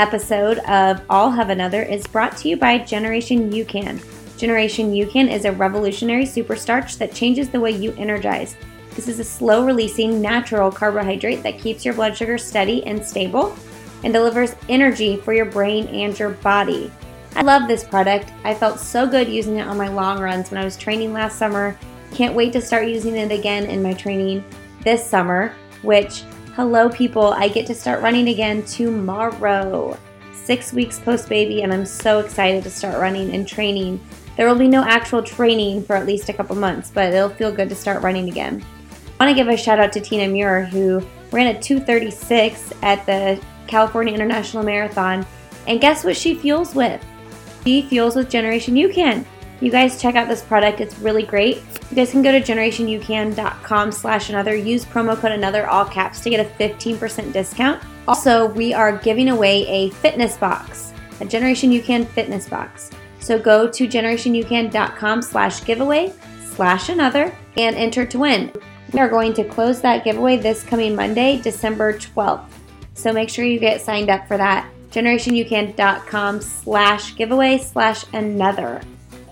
episode of I'll Have Another is brought to you by Generation UCAN. Generation UCAN is a revolutionary superstarch that changes the way you energize. This is a slow releasing natural carbohydrate that keeps your blood sugar steady and stable and delivers energy for your brain and your body. I love this product. I felt so good using it on my long runs when I was training last summer. Can't wait to start using it again in my training this summer, which, hello people, I get to start running again tomorrow. Six weeks post baby, and I'm so excited to start running and training. There will be no actual training for at least a couple months, but it'll feel good to start running again. I want to give a shout out to Tina Muir, who ran a 236 at the California International Marathon. And guess what she fuels with? She fuels with Generation UCAN. You guys check out this product. It's really great. You guys can go to generationucan.com slash another. Use promo code another all caps to get a 15% discount. Also, we are giving away a fitness box, a Generation UCAN fitness box. So go to generationucan.com slash giveaway slash another and enter to win. We are going to close that giveaway this coming Monday, December 12th. So make sure you get signed up for that. GenerationUCAN.com slash giveaway slash another.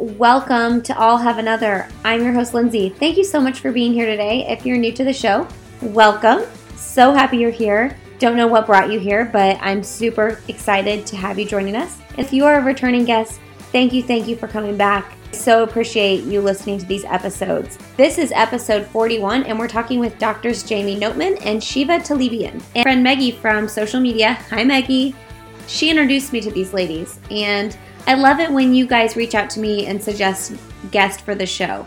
Welcome to I'll Have Another. I'm your host, Lindsay. Thank you so much for being here today. If you're new to the show, welcome. So happy you're here. Don't know what brought you here, but I'm super excited to have you joining us. If you are a returning guest, thank you, thank you for coming back. So appreciate you listening to these episodes. This is episode 41, and we're talking with doctors Jaime Noteman and Sheeva Talebian. And friend Maggie from social media. Hi, Maggie. She introduced me to these ladies, and I love it when you guys reach out to me and suggest guests for the show.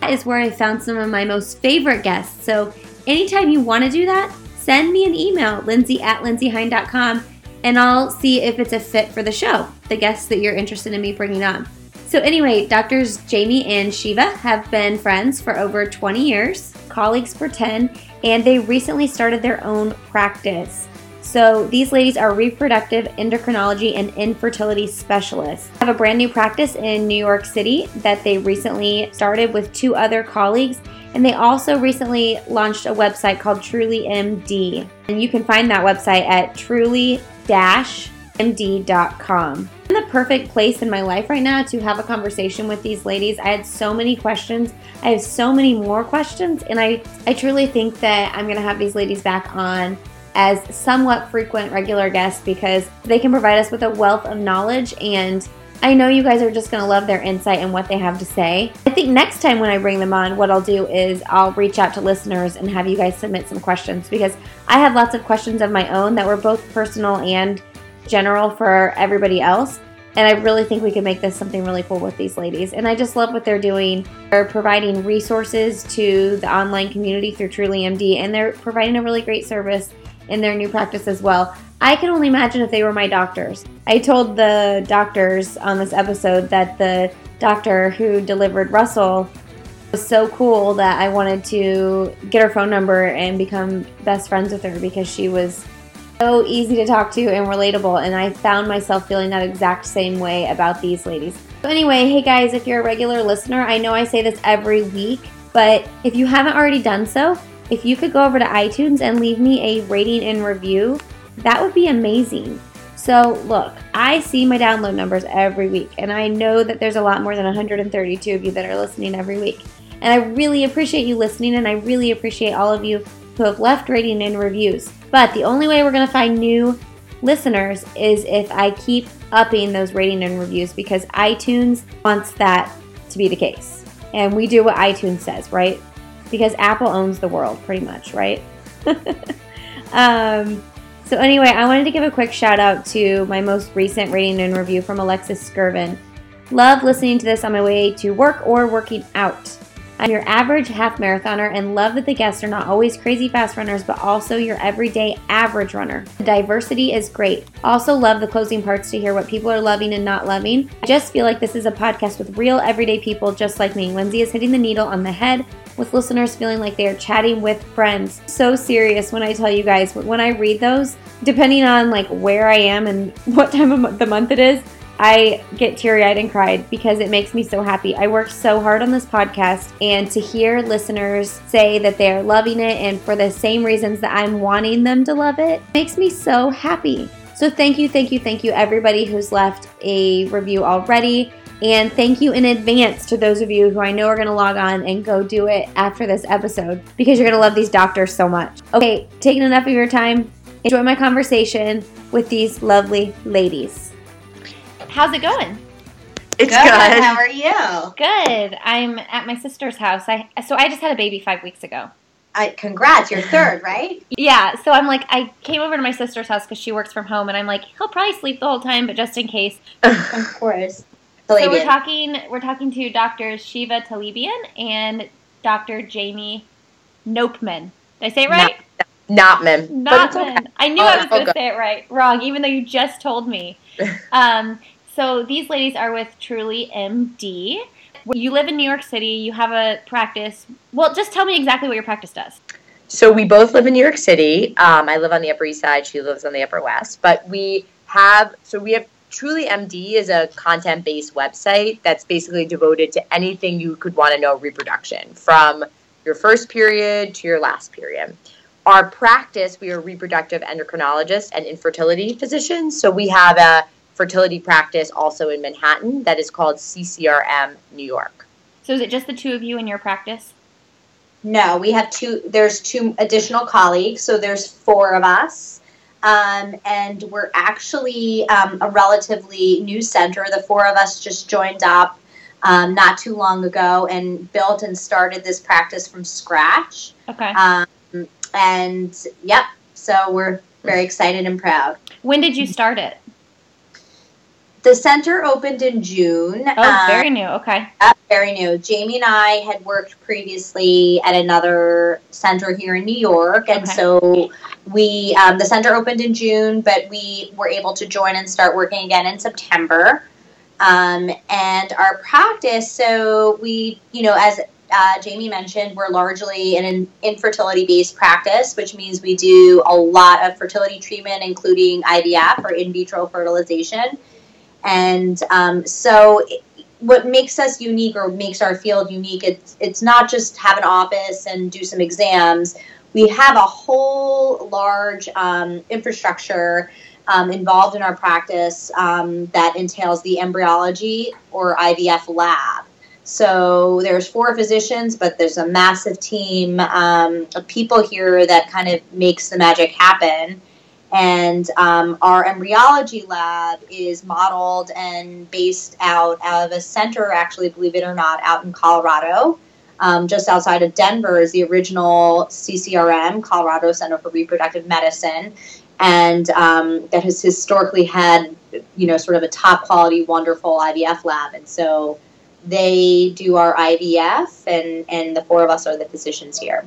That is where I found some of my most favorite guests. So anytime you want to do that, send me an email, lindsay at lindsayhein.com, and I'll see if it's a fit for the show, the guests that you're interested in me bringing on. So, anyway, doctors Jaime and Sheeva have been friends for over 20 years, colleagues for 10, and they recently started their own practice. So, these ladies are reproductive endocrinology and infertility specialists. They have a brand new practice in New York City that they recently started with two other colleagues. And they also recently launched a website called Truly MD. And you can find that website at truly md.com. I'm the perfect place in my life right now to have a conversation with these ladies. I had so many questions. I have so many more questions, and I, I truly think that I'm going to have these ladies back on as somewhat frequent regular guests because they can provide us with a wealth of knowledge and I know you guys are just going to love their insight and what they have to say. I think next time when I bring them on, what I'll do is I'll reach out to listeners and have you guys submit some questions because I had lots of questions of my own that were both personal and general for everybody else. And I really think we can make this something really cool with these ladies. And I just love what they're doing. They're providing resources to the online community through Truly MD, and they're providing a really great service in their new practice as well. I can only imagine if they were my doctors. I told the doctors on this episode that the doctor who delivered Russell was so cool that I wanted to get her phone number and become best friends with her because she was so easy to talk to and relatable, and I found myself feeling that exact same way about these ladies. So, anyway, hey guys, if you're a regular listener, I know I say this every week, but if you haven't already done so, if you could go over to iTunes and leave me a rating and review, that would be amazing. So, look, I see my download numbers every week, and I know that there's a lot more than 132 of you that are listening every week. And I really appreciate you listening, and I really appreciate all of you who have left rating and reviews. But the only way we're going to find new listeners is if I keep upping those rating and reviews because iTunes wants that to be the case. And we do what iTunes says, right? Because Apple owns the world pretty much, right? um, so, anyway, I wanted to give a quick shout out to my most recent rating and review from Alexis Skirvin. Love listening to this on my way to work or working out. I'm your average half marathoner and love that the guests are not always crazy fast runners, but also your everyday average runner. The diversity is great. Also, love the closing parts to hear what people are loving and not loving. I just feel like this is a podcast with real everyday people just like me. Lindsay is hitting the needle on the head with listeners feeling like they are chatting with friends. So serious when I tell you guys, when I read those, depending on like where I am and what time of the month it is, I get teary eyed and cried because it makes me so happy. I worked so hard on this podcast, and to hear listeners say that they're loving it and for the same reasons that I'm wanting them to love it makes me so happy. So thank you, thank you, thank you, everybody who's left a review already. And thank you in advance to those of you who I know are going to log on and go do it after this episode because your going to love these doctors so much. Okay, taking enough of your time, enjoy my conversation with these lovely ladies. How's it going? It's good. good. How are you? Good. I'm at my sister's house. I so I just had a baby five weeks ago. I, congrats, you're third, right? yeah. So I'm like, I came over to my sister's house because she works from home, and I'm like, he'll probably sleep the whole time, but just in case. of course. So we're talking. We're talking to Dr. Sheeva Talebian and Dr. Jaime Nopeman. Did I say it right? Not, Notman. Notman. Okay. I knew oh, I was going to say it right. Wrong, even though you just told me. um, so these ladies are with Truly MD. You live in New York City. You have a practice. Well, just tell me exactly what your practice does. So we both live in New York City. Um, I live on the Upper East Side. She lives on the Upper West. But we have so we have Truly MD is a content based website that's basically devoted to anything you could want to know reproduction from your first period to your last period. Our practice, we are reproductive endocrinologists and infertility physicians. So we have a fertility practice also in Manhattan that is called CCRM New York. So is it just the two of you in your practice? No, we have two. There's two additional colleagues, so there's four of us. Um, and we're actually um, a relatively new center. The four of us just joined up um, not too long ago and built and started this practice from scratch. Okay. Um, and yep, so we're very excited and proud. When did you start it? The center opened in June. Oh, um, very new. Okay. Uh, very new. Jaime and I had worked previously at another center here in New York, and okay. so we um, the center opened in June, but we were able to join and start working again in September. Um, and our practice, so we, you know, as uh, Jaime mentioned, we're largely an infertility based practice, which means we do a lot of fertility treatment, including IVF or in vitro fertilization. And um, so, what makes us unique or makes our field unique, it's, it's not just have an office and do some exams. We have a whole large um, infrastructure um, involved in our practice um, that entails the embryology or IVF lab. So there's four physicians, but there's a massive team um, of people here that kind of makes the magic happen. And um, our embryology lab is modeled and based out, out of a center, actually, believe it or not, out in Colorado. Um, just outside of Denver is the original CCRM, Colorado Center for Reproductive Medicine, and um, that has historically had, you know, sort of a top quality, wonderful IVF lab. And so they do our IVF, and, and the four of us are the physicians here.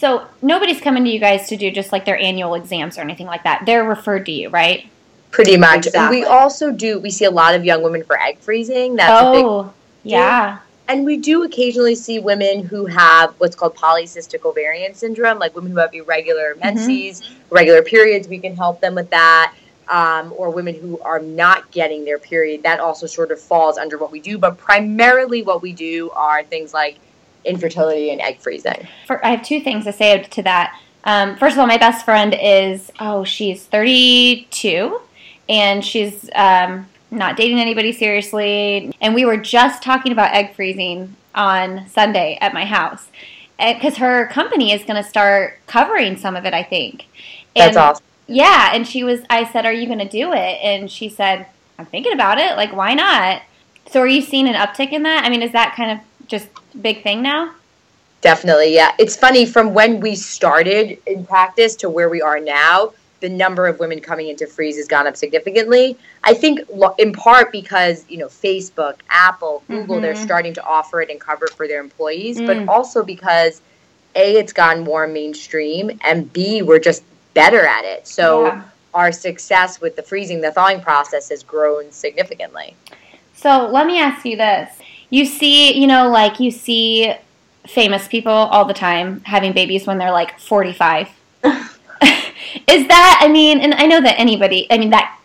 So nobody's coming to you guys to do just like their annual exams or anything like that. They're referred to you, right? Pretty much. Exactly. We also do. We see a lot of young women for egg freezing. That's oh, yeah. And we do occasionally see women who have what's called polycystic ovarian syndrome, like women who have irregular mm-hmm. menses, mm-hmm. regular periods. We can help them with that. Um, or women who are not getting their period. That also sort of falls under what we do. But primarily, what we do are things like infertility and egg freezing. For, I have two things to say to that. Um, first of all, my best friend is, oh, she's 32 and she's um, not dating anybody seriously. And we were just talking about egg freezing on Sunday at my house because her company is going to start covering some of it, I think. And, That's awesome. Yeah. And she was, I said, Are you going to do it? And she said, I'm thinking about it. Like, why not? So, are you seeing an uptick in that? I mean, is that kind of just big thing now? Definitely, yeah. It's funny from when we started in practice to where we are now, the number of women coming into freeze has gone up significantly. I think in part because, you know, Facebook, Apple, Google, mm-hmm. they're starting to offer it and cover it for their employees, mm. but also because A, it's gone more mainstream, and B, we're just better at it. So yeah. our success with the freezing, the thawing process has grown significantly. So let me ask you this you see, you know, like you see famous people all the time having babies when they're like 45. Is that, I mean, and I know that anybody, I mean, that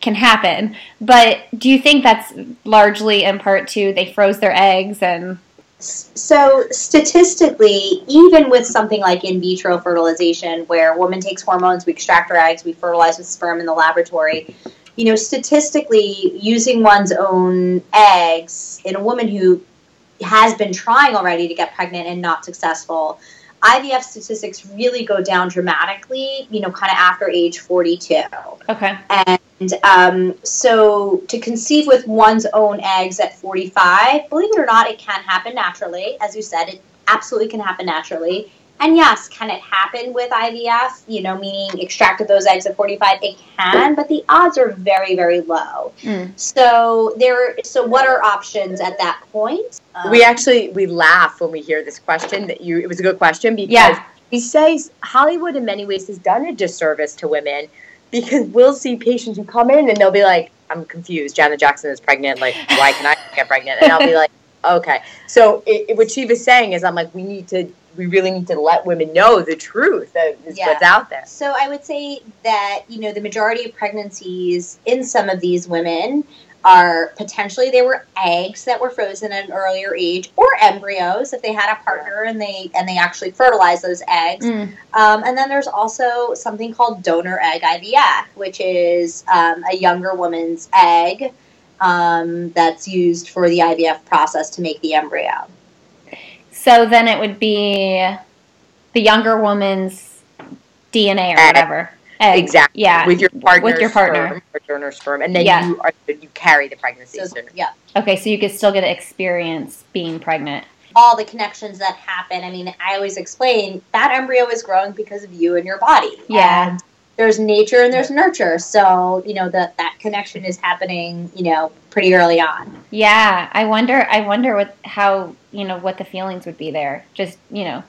can happen, but do you think that's largely in part to they froze their eggs and. So, statistically, even with something like in vitro fertilization, where a woman takes hormones, we extract her eggs, we fertilize with sperm in the laboratory, you know, statistically, using one's own eggs in a woman who has been trying already to get pregnant and not successful, IVF statistics really go down dramatically, you know, kind of after age 42. Okay. And um, so to conceive with one's own eggs at 45, believe it or not, it can happen naturally. As you said, it absolutely can happen naturally. And yes, can it happen with IVF? You know, meaning extracted those eggs at 45? It can, but the odds are very, very low. Mm. So there. So what are options at that point? Um, we actually we laugh when we hear this question. That you, it was a good question because yeah. we say Hollywood in many ways has done a disservice to women because we'll see patients who come in and they'll be like, "I'm confused. Janet Jackson is pregnant. Like, why can I get pregnant?" And I'll be like, "Okay." So it, it, what Sheeva's saying is, I'm like, we need to we really need to let women know the truth that is yeah. what's out there. So I would say that you know the majority of pregnancies in some of these women are potentially they were eggs that were frozen at an earlier age or embryos if they had a partner and they and they actually fertilized those eggs mm. um, and then there's also something called donor egg ivf which is um, a younger woman's egg um, that's used for the ivf process to make the embryo so then it would be the younger woman's DNA or whatever. Egg. Exactly. Yeah. With your partner. With your partner. Or sperm, and then yeah. you are you carry the pregnancy. So, yeah. Okay, so you could still get to experience being pregnant. All the connections that happen. I mean, I always explain that embryo is growing because of you and your body. Yeah. And there's nature and there's nurture. So, you know, that that connection is happening, you know, pretty early on. Yeah. I wonder I wonder what how, you know, what the feelings would be there. Just, you know,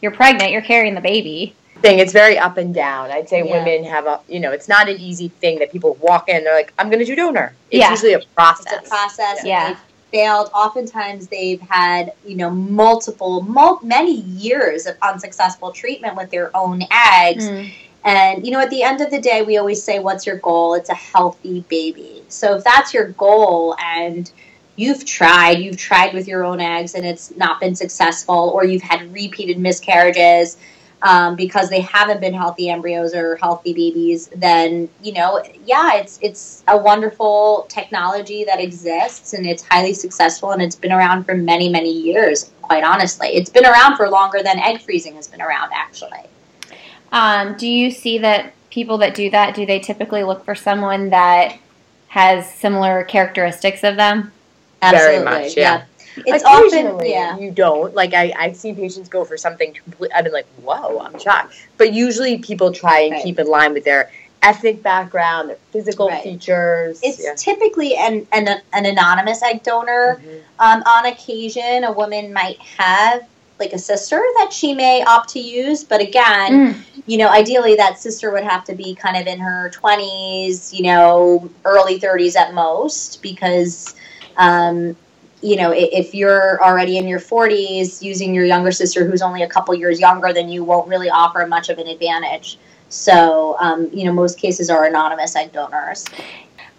you're pregnant, you're carrying the baby. Thing it's very up and down. I'd say yeah. women have a you know, it's not an easy thing that people walk in, they're like, I'm gonna do donor. It's yeah. usually a process. It's a process. Yeah. Failed. Oftentimes, they've had you know multiple, mul- many years of unsuccessful treatment with their own eggs, mm and, you know, at the end of the day, we always say, What's your goal? It's a healthy baby. So if that's your goal and you've tried, you've tried with your own eggs and it's not been successful, or you've had repeated miscarriages um, because they haven't been healthy embryos or healthy babies, then, you know, yeah, it's, it's a wonderful technology that exists and it's highly successful and it's been around for many, many years, quite honestly. It's been around for longer than egg freezing has been around, actually. Um, do you see that people that do that do they typically look for someone that has similar characteristics of them? Absolutely. Very much, yeah. yeah. It's often yeah. you don't like I I've seen patients go for something complete. I've been like, whoa, I'm shocked. But usually people try and right. keep in line with their ethnic background, their physical right. features. It's yeah. typically an, an, an anonymous egg donor. Mm-hmm. Um, on occasion, a woman might have like a sister that she may opt to use. But again, mm. You know, ideally that sister would have to be kind of in her 20s, you know, early 30s at most, because, um, you know, if you're already in your 40s, using your younger sister who's only a couple years younger than you won't really offer much of an advantage. So, um, you know, most cases are anonymous egg donors.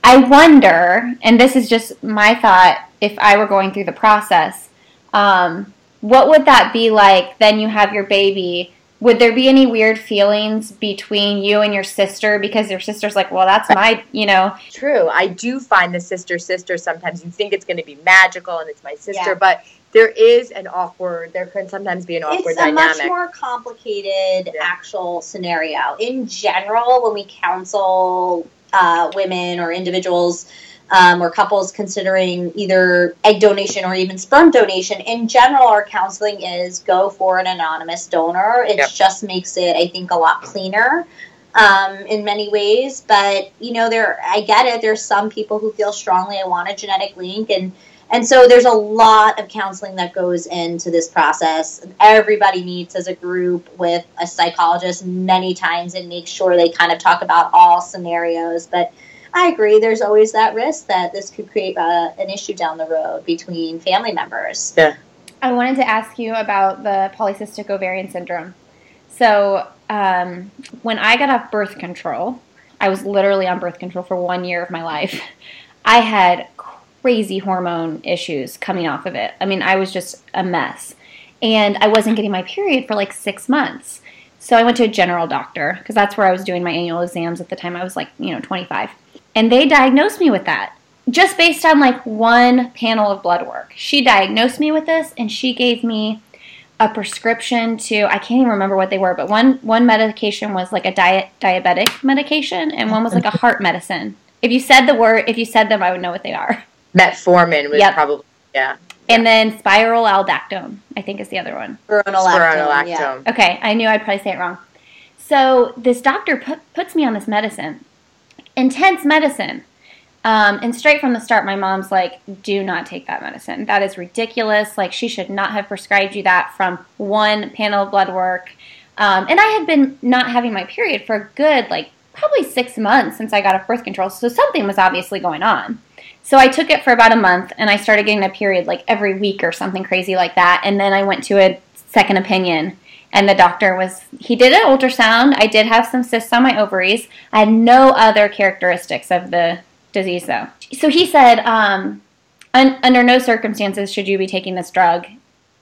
I wonder, and this is just my thought, if I were going through the process, um, what would that be like? Then you have your baby. Would there be any weird feelings between you and your sister because your sister's like, well, that's my, you know? True. I do find the sister sister sometimes you think it's going to be magical and it's my sister, yeah. but there is an awkward. There can sometimes be an awkward it's dynamic. A much more complicated yeah. actual scenario. In general, when we counsel uh, women or individuals um, or couples considering either egg donation or even sperm donation, in general, our counseling is go for an anonymous donor. It yep. just makes it, I think, a lot cleaner um, in many ways. But you know, there, I get it. There's some people who feel strongly I want a genetic link, and and so there's a lot of counseling that goes into this process. Everybody meets as a group with a psychologist many times and makes sure they kind of talk about all scenarios, but I agree. There's always that risk that this could create uh, an issue down the road between family members. Yeah. I wanted to ask you about the polycystic ovarian syndrome. So, um, when I got off birth control, I was literally on birth control for one year of my life. I had crazy hormone issues coming off of it. I mean, I was just a mess. And I wasn't getting my period for like six months. So I went to a general doctor because that's where I was doing my annual exams at the time. I was like, you know, 25. And they diagnosed me with that just based on like one panel of blood work. She diagnosed me with this and she gave me a prescription to I can't even remember what they were, but one one medication was like a diet diabetic medication and one was like a heart medicine. If you said the word, if you said them, I would know what they are. Metformin was yep. probably yeah. And then spiral aldactone, I think is the other one. Spironolactone. Yeah. Okay, I knew I'd probably say it wrong. So this doctor put, puts me on this medicine, intense medicine. Um, and straight from the start, my mom's like, do not take that medicine. That is ridiculous. Like, she should not have prescribed you that from one panel of blood work. Um, and I had been not having my period for a good, like, probably six months since I got off birth control. So something was obviously going on. So I took it for about a month and I started getting a period like every week or something crazy like that. And then I went to a second opinion and the doctor was he did an ultrasound. I did have some cysts on my ovaries. I had no other characteristics of the disease though. So he said, um, un- under no circumstances should you be taking this drug.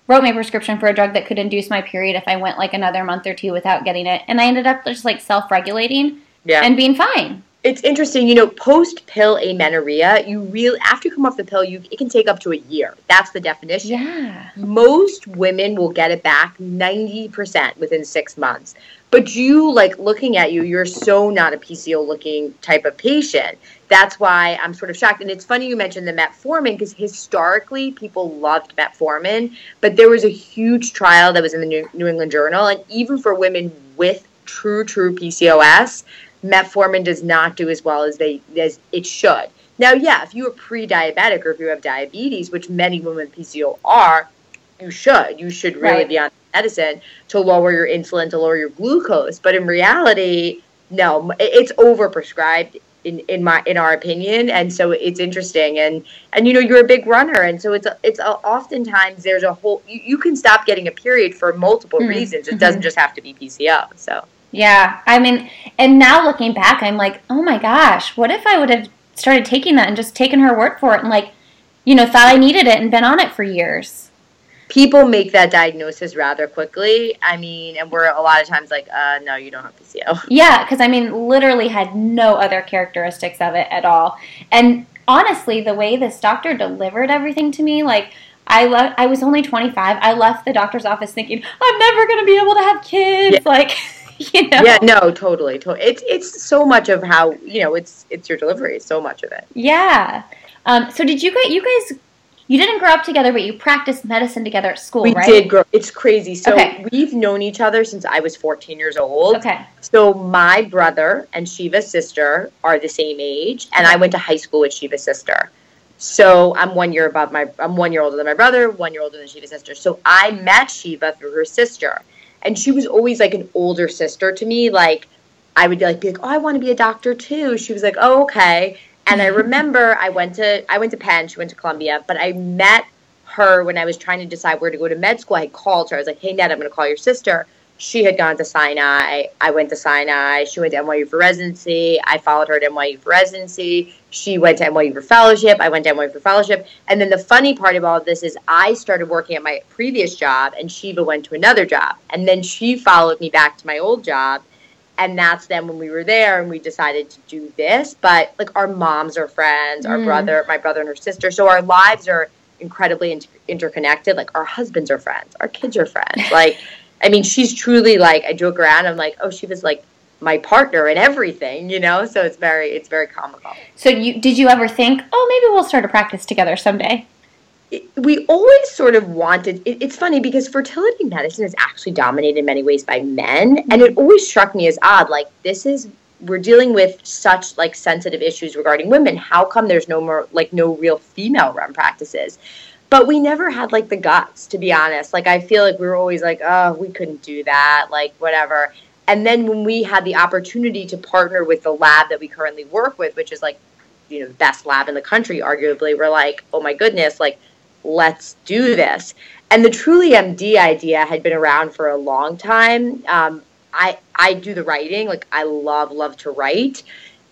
Wrote me a prescription for a drug that could induce my period if I went like another month or two without getting it, and I ended up just like self-regulating yeah. and being fine. It's interesting, you know, post pill amenorrhea, you really after you come off the pill, you it can take up to a year. That's the definition. Yeah. Most women will get it back 90% within 6 months. But you like looking at you, you're so not a PCO looking type of patient that's why I'm sort of shocked. And it's funny you mentioned the metformin because historically people loved metformin, but there was a huge trial that was in the New, New England Journal, and even for women with true true PCOS, metformin does not do as well as they as it should. Now, yeah, if you are pre-diabetic or if you have diabetes, which many women with PCO are, you should. You should really right. be on medicine to lower your insulin, to lower your glucose. But in reality, no, it's overprescribed in, in my in our opinion and so it's interesting and and you know you're a big runner and so it's a, it's a, oftentimes there's a whole you, you can stop getting a period for multiple mm-hmm. reasons it doesn't mm-hmm. just have to be PCO so yeah I mean and now looking back I'm like oh my gosh what if I would have started taking that and just taken her word for it and like you know thought I needed it and been on it for years people make that diagnosis rather quickly. I mean, and we're a lot of times like, uh, no, you don't have PCO. Yeah, because I mean, literally had no other characteristics of it at all. And honestly, the way this doctor delivered everything to me, like, I left. I was only 25. I left the doctor's office thinking I'm never going to be able to have kids. Yeah. Like, you know. Yeah, no, totally, totally. It's it's so much of how you know it's it's your delivery. So much of it. Yeah. Um, so did you guys you guys you didn't grow up together, but you practiced medicine together at school, we right? did grow. It's crazy. So okay. we've known each other since I was 14 years old. Okay. So my brother and Sheeva's sister are the same age, and I went to high school with Sheeva's sister. So I'm one year above my. I'm one year older than my brother, one year older than Sheeva's sister. So I met Sheeva through her sister, and she was always like an older sister to me. Like I would be like, be like, oh, I want to be a doctor too. She was like, oh, okay. And I mm-hmm. remember I went to I went to Penn, she went to Columbia, but I met her when I was trying to decide where to go to med school. I called her. I was like, "Hey, Ned, I'm going to call your sister." She had gone to Sinai. I went to Sinai. She went to NYU for residency. I followed her at NYU for residency. She went to NYU for fellowship. I went to NYU for fellowship. And then the funny part of all of this is I started working at my previous job, and Sheeva went to another job. And then she followed me back to my old job and that's then when we were there and we decided to do this but like our moms are friends our mm. brother my brother and her sister so our lives are incredibly inter- interconnected like our husbands are friends our kids are friends like i mean she's truly like i joke around i'm like oh she was like my partner and everything you know? So it's very it's very comical. So you did you ever think oh maybe we'll start a practice together someday we always sort of wanted it, it's funny because fertility medicine is actually dominated in many ways by men and it always struck me as odd like this is we're dealing with such like sensitive issues regarding women. How come there's no more like no real female run practices but we never had like the guts to be honest like i feel like we were always like oh we couldn't do that like whatever and then when we had the opportunity to partner with the lab that we currently work with which is like you know the best lab in the country arguably we're like oh my goodness like let's do this. And the Truly MD idea had been around for a long time. Um, I I do the writing, like I love love to write,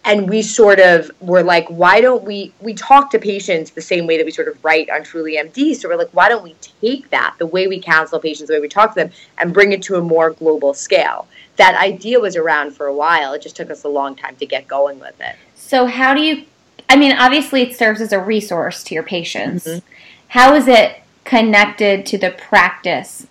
and we sort of were like why don't we we talk to patients the same way that we sort of write on truly md so we're like why don't we take that the way we counsel patients the way we talk to them and bring it to a more global scale? That idea was around for a while. It just took us a long time to get going with it. So how do you i mean obviously it serves as a resource to your patients. Mm-hmm. how is it connected to the practice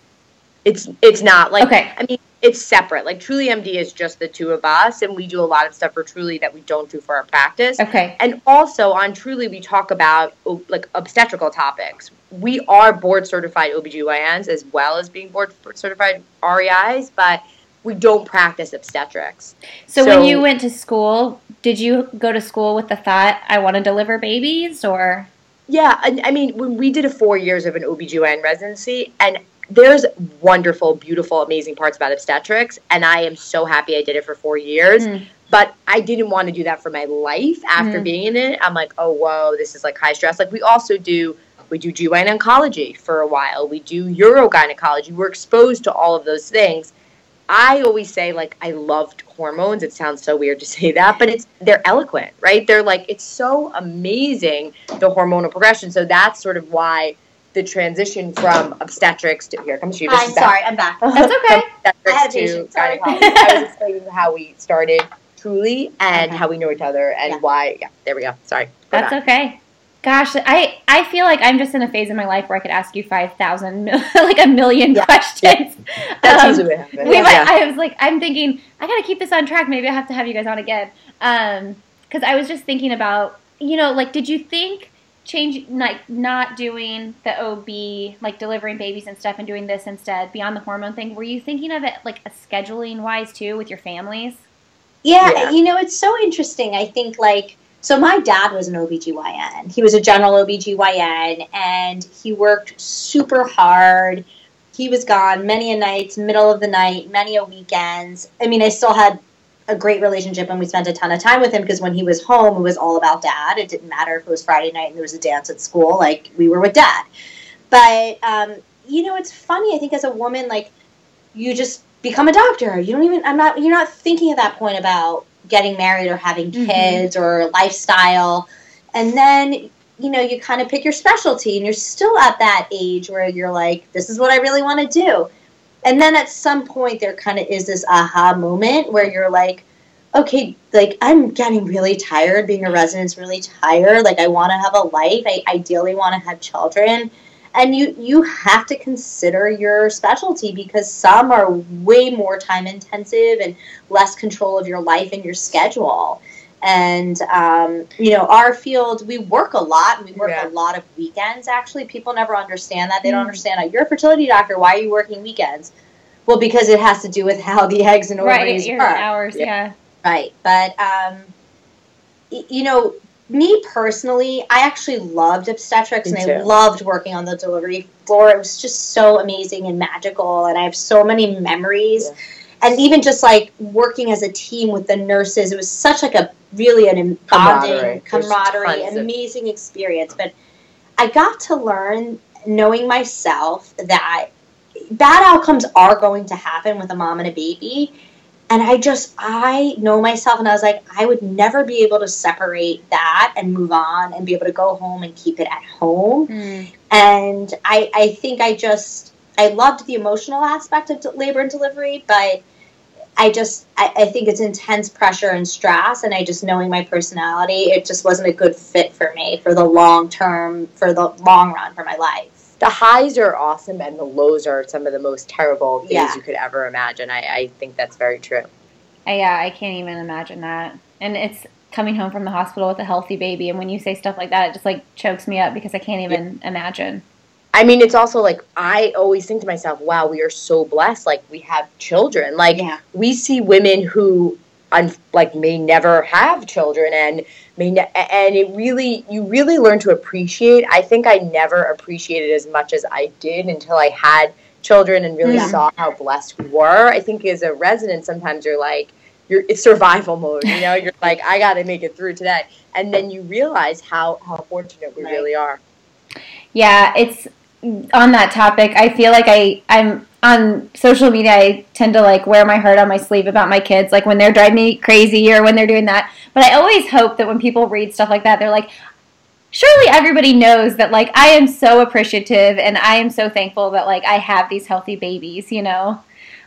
it's it's not like okay i mean it's separate. Like Truly MD is just the two of us, and we do a lot of stuff for Truly that we don't do for our practice. Okay. And also on Truly, we talk about like obstetrical topics. We are board certified OBGYNs as well as being board certified REIs, but we don't practice obstetrics. So, so when you went to school, did you go to school with the thought I want to deliver babies or? Yeah, I, I mean, when we did a four years of an OBGYN residency, and there's wonderful, beautiful, amazing parts about obstetrics, and I am so happy I did it for four years. Mm. But I didn't want to do that for my life after mm. being in it. I'm like, oh, whoa, this is like high stress. Like, we also do, we do GYN oncology for a while, we do urogynecology. We're exposed to all of those things. I always say, like, I loved hormones. It sounds so weird to say that, but it's they're eloquent, right? They're like, it's so amazing the hormonal progression. So that's sort of why the transition from obstetrics to here comes Sheeva. Hi, sorry, I'm back. That's okay. sorry. I was explaining how we started truly and okay. how we know each other and yeah. why. Yeah, there we go. Sorry. That's okay. Gosh, I I feel like I'm just in a phase in my life where I could ask you five thousand like a million yeah. questions. Yeah. That's um, usually what happens. We might, I was like, I'm thinking I got to keep this on track. Maybe I have to have you guys on again. Um, because I was just thinking about you know like did you think change like not doing the OB like delivering babies and stuff and doing this instead beyond the hormone thing were you thinking of it like a scheduling wise too with your families? Yeah, yeah, you know it's so interesting I think like so my dad was an OBGYN he was a general OBGYN and he worked super hard. He was gone many a nights middle of the night many a weekends. I mean I still had a great relationship and we spent a ton of time with him because when he was home, it was all about dad. It didn't matter if it was Friday night and there was a dance at school, like we were with dad. But, um, you know, it's funny, I think as a woman, like you just become a doctor. You don't even, I'm not, you're not thinking at that point about getting married or having mm-hmm. kids mm-hmm. or lifestyle. And then, you know, you kind of pick your specialty and you're still at that age where you're like, this is what I really want to do and then at some point there kind of is this aha moment where you're like okay like i'm getting really tired being a resident's really tired like i want to have a life i ideally want to have children. And you you have to consider your specialty because some are way more time intensive and less control of your life and your schedule and um, you know our field we work a lot we work yeah. a lot of weekends actually people never understand that they don't mm. understand you're a fertility doctor why are you working weekends well because it has to do with how the eggs and ovaries right, work hours yeah. yeah. right but um, you know me personally i actually loved obstetrics me and too. i loved working on the delivery floor it was just so amazing and magical and i have so many memories yeah and even just like working as a team with the nurses, it was such like a really an bonding camaraderie, an amazing experience. But I got to learn, knowing myself, that bad outcomes are going to happen with a mom and a baby. And I just, I know myself, and I was like, I would never be able to separate that and move on and be able to go home and keep it at home. Mm. And I, I think I just, I loved the emotional aspect of labor and delivery, but I just I, I, think it's intense pressure and stress, and I just knowing my personality, it just wasn't a good fit for me for the long term, for the long run for my life. The highs are awesome, and the lows are some of the most terrible things yeah. you could ever imagine. I, I think that's very true. I, Yeah, I can't even imagine that, and it's coming home from the hospital with a healthy baby, and when you say stuff like that, it just like chokes me up because I can't even yeah. imagine. I mean, it's also like I always think to myself, "Wow, we are so blessed. Like we have children. Like yeah. we see women who, un- like, may never have children, and may ne- and it really, you really learn to appreciate. I think I never appreciated as much as I did until I had children and really yeah. saw how blessed we were. I think as a resident, sometimes you're like, you're it's survival mode. You know, you're like, I got to make it through today, and then you realize how how fortunate we right. really are. Yeah, it's on that topic, I feel like I I'm on social media, I tend to like wear my heart on my sleeve about my kids, like when they're driving me crazy or when they're doing that. But I always hope that when people read stuff like that, they're like, surely everybody knows that like I am so appreciative and I am so thankful that like I have these healthy babies, you know?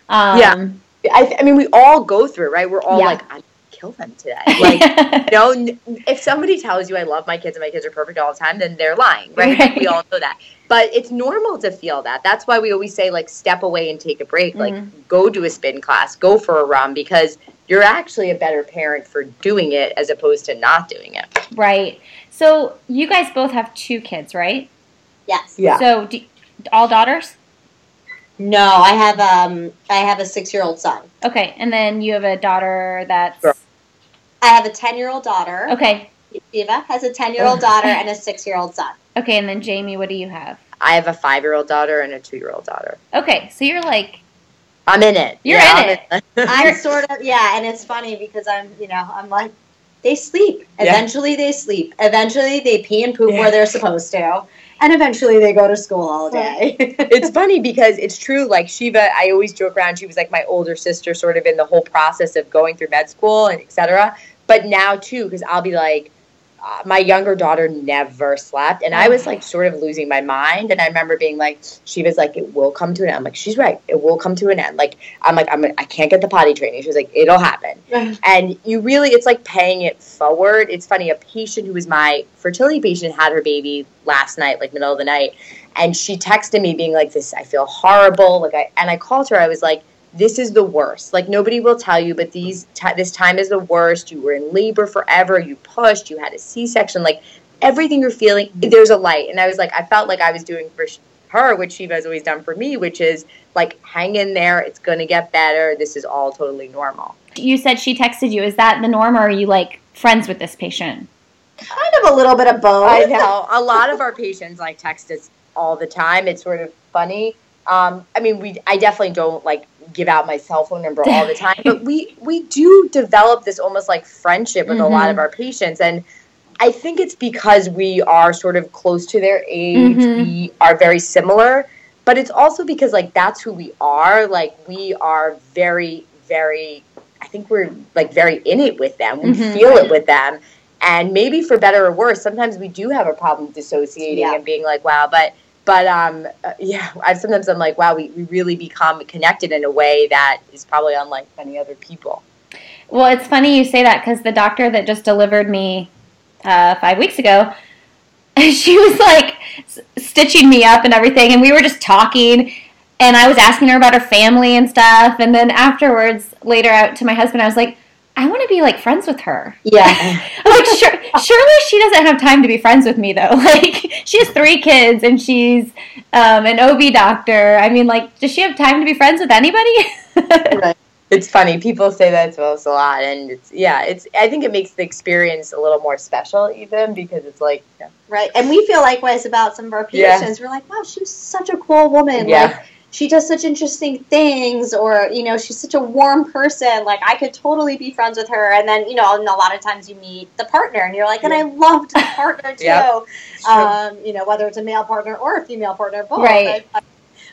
Um, yeah. I, I mean, we all go through it, right? We're all yeah. like, I'm kill them today. Like, you know, if somebody tells you I love my kids and my kids are perfect all the time, then they're lying, right? right. We all know that. But it's normal to feel that. That's why we always say, like, step away and take a break. Mm-hmm. Like, go do a spin class, go for a run, because you're actually a better parent for doing it as opposed to not doing it. Right. So you guys both have two kids, right? Yes. Yeah. So do, all daughters? No, I have um I have a six year old son. Okay, and then you have a daughter that's. Sure. I have a ten year old daughter. Okay. Eva has a ten year old daughter and a six year old son. Okay, and then Jaime, what do you have? I have a five year old daughter and a two year old daughter. Okay, so you're like. I'm in it. You're yeah, in I'm it. I'm sort of yeah, and it's funny because I'm you know I'm like they sleep. Eventually, yeah. they sleep. Eventually, they pee and poop yeah. where they're supposed to. And eventually, they go to school all day. it's funny because it's true. Like Sheeva, I always joke around. She was like my older sister, sort of in the whole process of going through med school and etc. But now too, because I'll be like, Uh, my younger daughter never slept and i was like sort of losing my mind and i remember being like she was like it will come to an end. I'm like she's right it will come to an end. Like i'm like i'm i can't get the potty training. She was like it'll happen. And you really it's like paying it forward. It's funny a patient who was my fertility patient had her baby last night like middle of the night and she texted me being like this i feel horrible. Like i and i called her. I was like this is the worst. Like nobody will tell you, but these t- this time is the worst. You were in labor forever. You pushed. You had a C-section. Like everything you're feeling, there's a light. And I was like, I felt like I was doing for her, what Sheeva has always done for me, which is like, hang in there. It's gonna get better. This is all totally normal. You said she texted you. Is that the norm, or are you like friends with this patient? Kind of a little bit of both. I know. A lot of our patients like text us all the time. It's sort of funny. Um, I mean, we I definitely don't like give out my cell phone number all the time, but we we do develop this almost like friendship with mm-hmm. a lot of mm-hmm. our patients and I think it's because we are sort of close to their age. Mm-hmm. We are very similar, but it's also because like that's who we are. Like we are very very I think we're like very in it with them. We mm-hmm. feel it with them. And maybe for better or worse, sometimes we do have a problem dissociating yeah. and being like, wow, but but um, uh, yeah, I sometimes I'm like, wow, we, we really become connected in a way that is probably unlike many other people. Well, it's funny you say that because the doctor that just delivered me uh, five weeks ago, she was like stitching me up and everything, and we were just talking. And I was asking her about her family and stuff. And then afterwards, later out to my husband, I was like, I want to be like friends with her. Yeah. like sure, surely she doesn't have time to be friends with me though. Like she has three kids and she's um, an OB doctor. I mean, like, does she have time to be friends with anybody? right. It's funny. People say that to us a lot, and it's yeah. It's I think it makes the experience a little more special, even because it's like yeah. right. And we feel likewise about some of our patients. Yeah. We're like, wow, she's such a cool woman. Yeah. Like, she does such interesting things or you know she's such a warm person like i could totally be friends with her. And then you know and a lot of times you meet the partner and you're like and i loved the partner too. Yep. um, you know whether it's a male partner or a female partner both. Right. I've, I've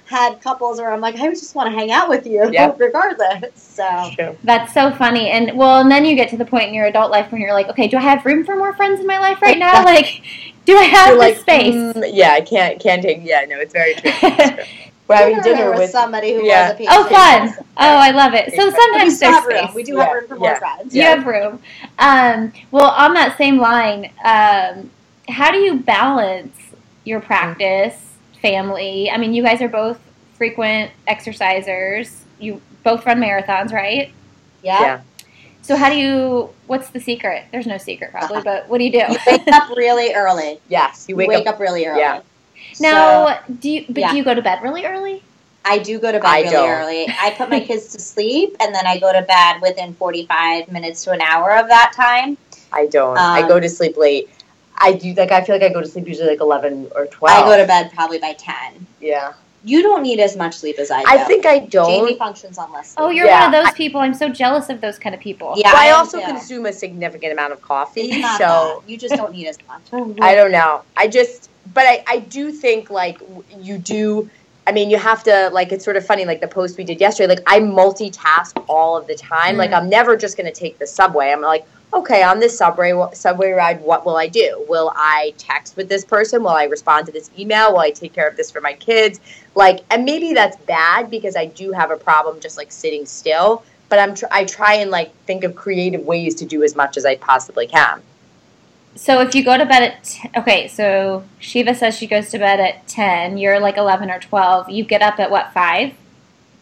had couples where i'm like i just want to hang out with you yep. regardless. So that's so funny. And well and then you get to the point in your adult life when you're like okay do i have room for more friends in my life right now? Like do i have the like, space? Mm, yeah i can't can't take yeah no it's very true. We're having dinner, with, with, somebody who yeah. was a patient. Oh, fun! Oh, I love it. So sometimes there's space. Room. We do have room for more friends. You have room. Um, well, on that same line, um, how do you balance your practice, family? I mean, you guys are both frequent exercisers. You both run marathons, right? Yeah. yeah. So how do you? What's the secret? There's no secret, probably, but what do you do? You wake up really early. Yes, you wake, wake up, up, really early. Yeah. Now, so, do you? But yeah. do you go to bed really early? I do go to bed I really don't. early. I put my kids to sleep, and then I go to bed within forty-five minutes to an hour of that time. I don't. Um, I go to sleep late. I do like. I feel like I go to sleep usually like eleven or twelve. I go to bed probably by ten. Yeah. You don't need as much sleep as I do. I think I don't. Jaime functions on less sleep. Oh, you're yeah. one of those people. I'm so jealous of those kind of people. Yeah, well, I, I also too. consume a significant amount of coffee, so that. you just don't need as much. I don't know. I just but I, I do think like you do I mean, you have to like. It's sort of funny, like the post we did yesterday. Like I multitask all of the time. Mm. Like I'm never just going to take the subway. I'm like, okay, on this subway subway ride, what will I do? Will I text with this person? Will I respond to this email? Will I take care of this for my kids? Like, and maybe that's bad because I do have a problem just like sitting still. But I'm tr- I try and like think of creative ways to do as much as I possibly can. So if you go to bed at t- okay, so Sheeva says she goes to bed at ten. You're like eleven or twelve. You get up at what five?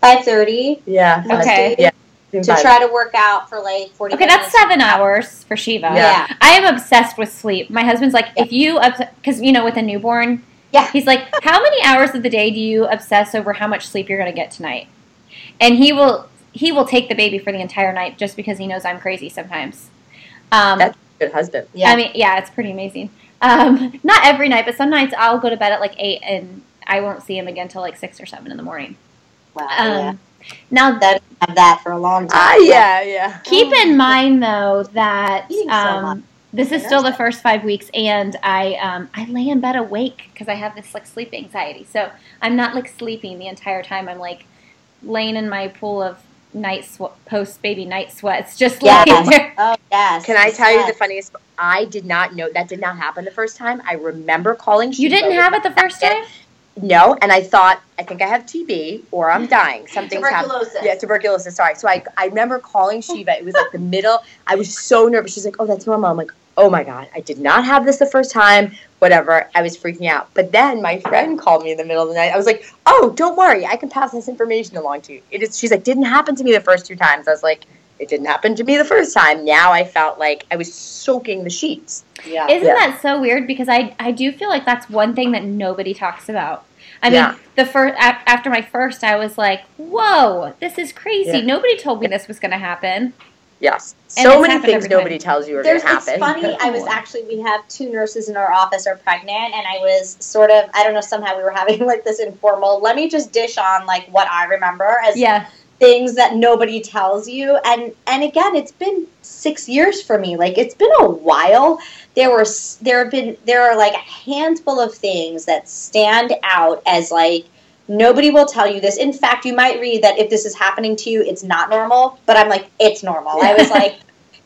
Five thirty. Yeah. Okay. Yeah. To try to work out for like forty. Okay, that's seven hours for Sheeva. Yeah. I am obsessed with sleep. My husband's like, yeah. if you because you know with a newborn, yeah, he's like, how many hours of the day do you obsess over how much sleep you're going to get tonight? And he will he will take the baby for the entire night just because he knows I'm crazy sometimes. Um, that's good husband. Yeah. I mean, yeah, it's pretty amazing. Um, not every night, but some nights I'll go to bed at like eight and I won't see him again until like six or seven in the morning. Wow. Um, yeah. Now that have that for a long time. Ah, yeah, yeah. Keep in mind though that um, so this is still the first five weeks, and I um, I lay in bed awake because I have this like sleep anxiety. So I'm not like sleeping the entire time. I'm like laying in my pool of night sw- post baby night sweats, just yes. laying there. Oh yes. Can I tell yes. you the funniest? I did not know that did not happen the first time. I remember calling. You didn't have it the first time. No, and I thought I think I have TB or I'm dying. Something's tuberculosis. happened. Yeah, tuberculosis. Sorry. So I I remember calling Sheeva. It was like the middle. I was so nervous. She's like, "Oh, that's normal." I'm like, "Oh my god, I did not have this the first time." Whatever. I was freaking out. But then my friend called me in the middle of the night. I was like, "Oh, don't worry. I can pass this information along to you." It is. She's like, "Didn't happen to me the first two times." I was like, it didn't happen to me the first time. Now I felt like I was soaking the sheets. Yeah. Isn't Yeah. that so weird? Because I I do feel like that's one thing that nobody talks about. I mean, Yeah. the first after my first, I was like, "Whoa, this is crazy! Yeah. Nobody told me this was going to happen." Yes. And so many things nobody tells you are There's, going to it's happen. funny. I was actually we have two nurses in our office are pregnant, and I was sort of I don't know somehow we were having like this informal. Let me just dish on like what I remember as Yeah, things that nobody tells you, and and again, it's been six years for me. Like it's been a while. There were there have been there are like a handful of things that stand out as like nobody will tell you this. In fact, you might read that if this is happening to you, it's not normal. But I'm like, it's normal. I was like,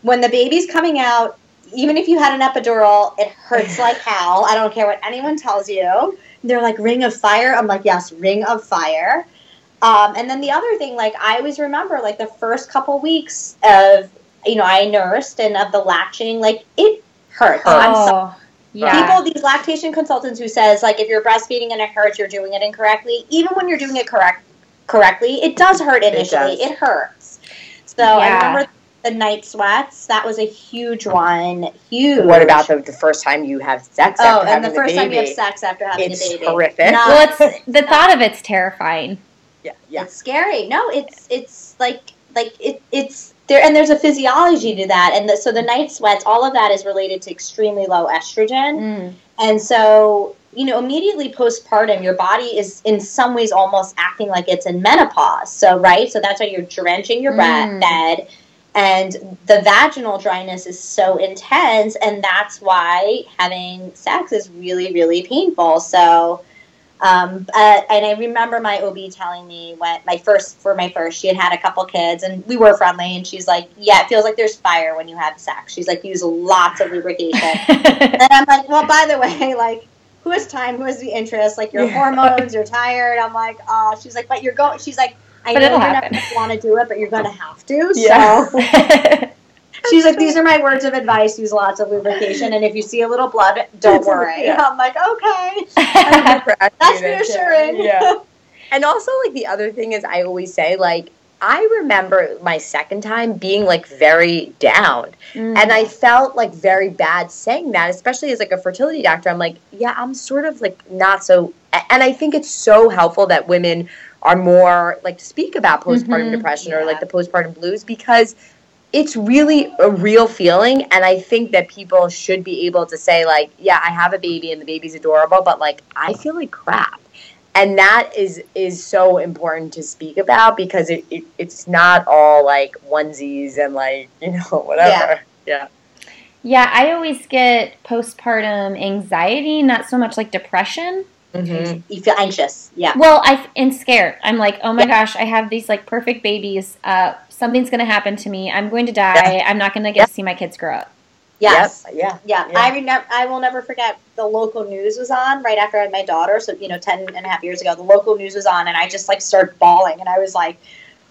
when the baby's coming out, even if you had an epidural, it hurts like hell. I don't care what anyone tells you. They're like ring of fire. I'm like, yes, ring of fire. Um, and then the other thing, like I always remember, like the first couple weeks of you know I nursed and of the latching, like it hurts. I'm sorry. oh, yeah. People, these lactation consultants who says like if you're breastfeeding and it hurts, you're doing it incorrectly. Even when you're doing it correct correctly, it does hurt initially. does. It, hurts. So I remember the night sweats. That was a huge one. Huge. What about the, the first time you have sex? Oh, after and the having first time you have sex after having It's a baby. horrific. No, well, it's the thought of it's terrifying. Yeah, yeah. It's scary. No, it's it's like like it it's there and there's a physiology to that and the, so the night sweats all of that is related to extremely low estrogen Mm. and so you know immediately postpartum your body is in some ways almost acting like it's in menopause so right so that's why you're drenching your Mm. bed and the vaginal dryness is so intense and that's why having sex is really really painful so um, uh, and I remember my OB telling me when my first for my first, she had had a couple kids, and we were friendly. And she's like, "Yeah, it feels like there's fire when you have sex." She's like, "Use lots of lubrication." and I'm like, "Well, by the way, like, who has time? Who has the interest? Like, your Yeah. hormones, you're tired." I'm like, "Oh." She's like, "But you're going." She's like, "I but know you're happen. not want to do it, but you're going to have to." Yeah. So she's like, "These are my words of advice. Use lots of lubrication, and if you see a little blood, don't worry." Yeah. I'm like, "Okay." That's asking you that, reassuring. Yeah. And also, like the other thing is, I always say, like, I remember my second time being like very down, Mm. and I felt like very bad saying that, especially as like a fertility doctor. I'm like, yeah, I'm sort of like not so, and I think it's so helpful that women are more like to speak about postpartum Mhm. depression or like the postpartum blues because it's really a real feeling and i think that people should be able to say like yeah i have a baby and the baby's adorable but like i feel like crap. And that is is so important to speak about because it, it it's not all like onesies and like you know whatever. Yeah. Yeah, I always get postpartum anxiety, not so much like depression. Mm-hmm. you feel anxious. Yeah. Well, I am scared. I'm like, oh my yeah. gosh, I have these like perfect babies. Uh, something's going to happen to me. I'm going to die. Yeah. I'm not going to get to see my kids grow up. Yes. Yep. Yeah. yeah. Yeah. I remember I will never forget the local news was on right after I had my daughter. So, you know, 10 and a half years ago, the local news was on and I just like started bawling and I was like,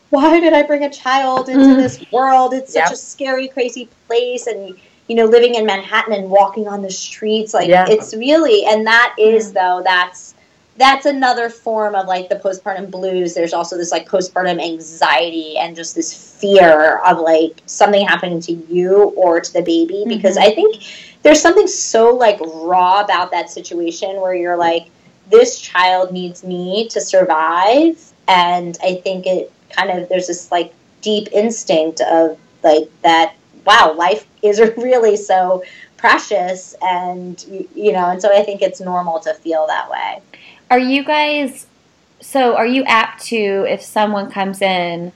why did I bring a child into mm-hmm. this world? It's such yep. a scary, crazy place. And, you know, living in Manhattan and walking on the streets, like yeah. it's really, and that is, though, that's, that's another form of like the postpartum blues. There's also this like postpartum anxiety and just this fear of like something happening to you or to the baby because mm-hmm. I think there's something so like raw about that situation where you're like this child needs me to survive and I think it kind of there's this like deep instinct of like that wow life is really so precious and you know and so I think it's normal to feel that way. Are you guys so are you apt to if someone comes in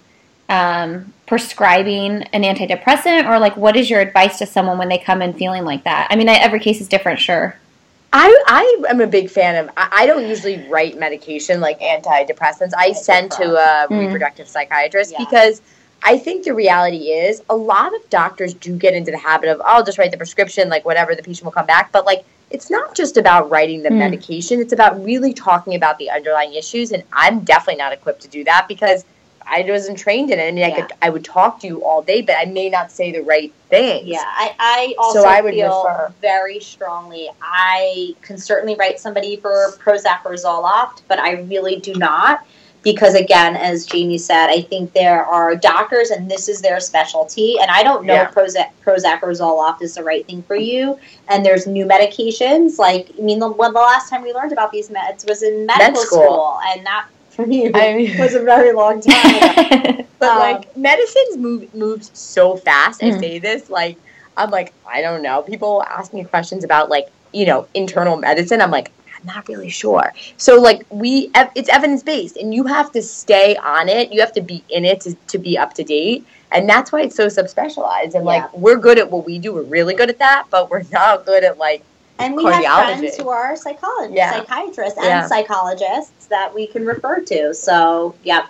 um, prescribing an antidepressant or like what is your advice to someone when they come in feeling like that? I mean, every case is different, sure. I, I am a big fan of I, don't usually write medication like antidepressants. I send to a mm. reproductive psychiatrist yeah. because I think the reality is a lot of doctors do get into the habit of oh, I'll just write the prescription like whatever the patient will come back, but like it's not just about writing the mm. medication, it's about really talking about the underlying issues. And I'm definitely not equipped to do that because I wasn't trained in it. I mean, yeah. I could I would talk to you all day, but I may not say the right things. Yeah, I, I also so I would feel refer. very strongly. I can certainly write somebody for Prozac or Zoloft, but I really do not because again as Jaime said i think there are doctors and this is their specialty and i don't know yeah. if prozac, prozac or zoloft is the right thing for you and there's new medications like i mean the, the last time we learned about these meds was in medical Med school. school. and that for me I mean, was a very long time but um, like medicines move moves so fast mm-hmm. i say this like i'm like i don't know people ask me questions about like you know internal medicine i'm like I'm not really sure. So like we, it's evidence based, and you have to stay on it. You have to be in it to, to be up to date, and that's why it's so subspecialized. And like we're good at what we do. We're really good at that, but we're not good at like. And we have friends who are psychologists, yeah. psychiatrists, and yeah. psychologists that we can refer to. So, yep.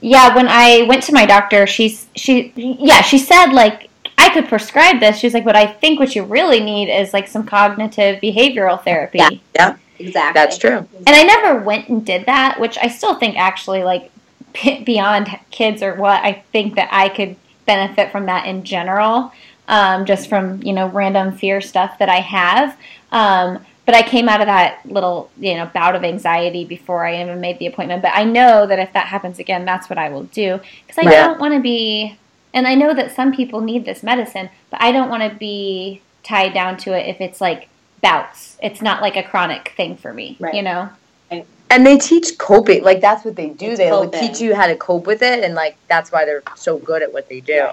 Yeah, when I went to my doctor, she's she yeah she said like I could prescribe this. She's like, but I think what you really need is like some cognitive behavioral therapy. Yeah, yeah exactly. That's true. And I never went and did that, which I still think actually like beyond kids or what I think that I could benefit from that in general, um, just from you know random fear stuff that I have. Um, but I came out of that little you know bout of anxiety before I even made the appointment. But I know that if that happens again, that's what I will do because I yeah. don't want to be and I know that some people need this medicine, but I don't want to be tied down to it if it's like bouts. It's not like a chronic thing for me, right. you know? And they teach coping. Like, that's what they do. It's they like, teach you how to cope with it, and, like, that's why they're so good at what they do.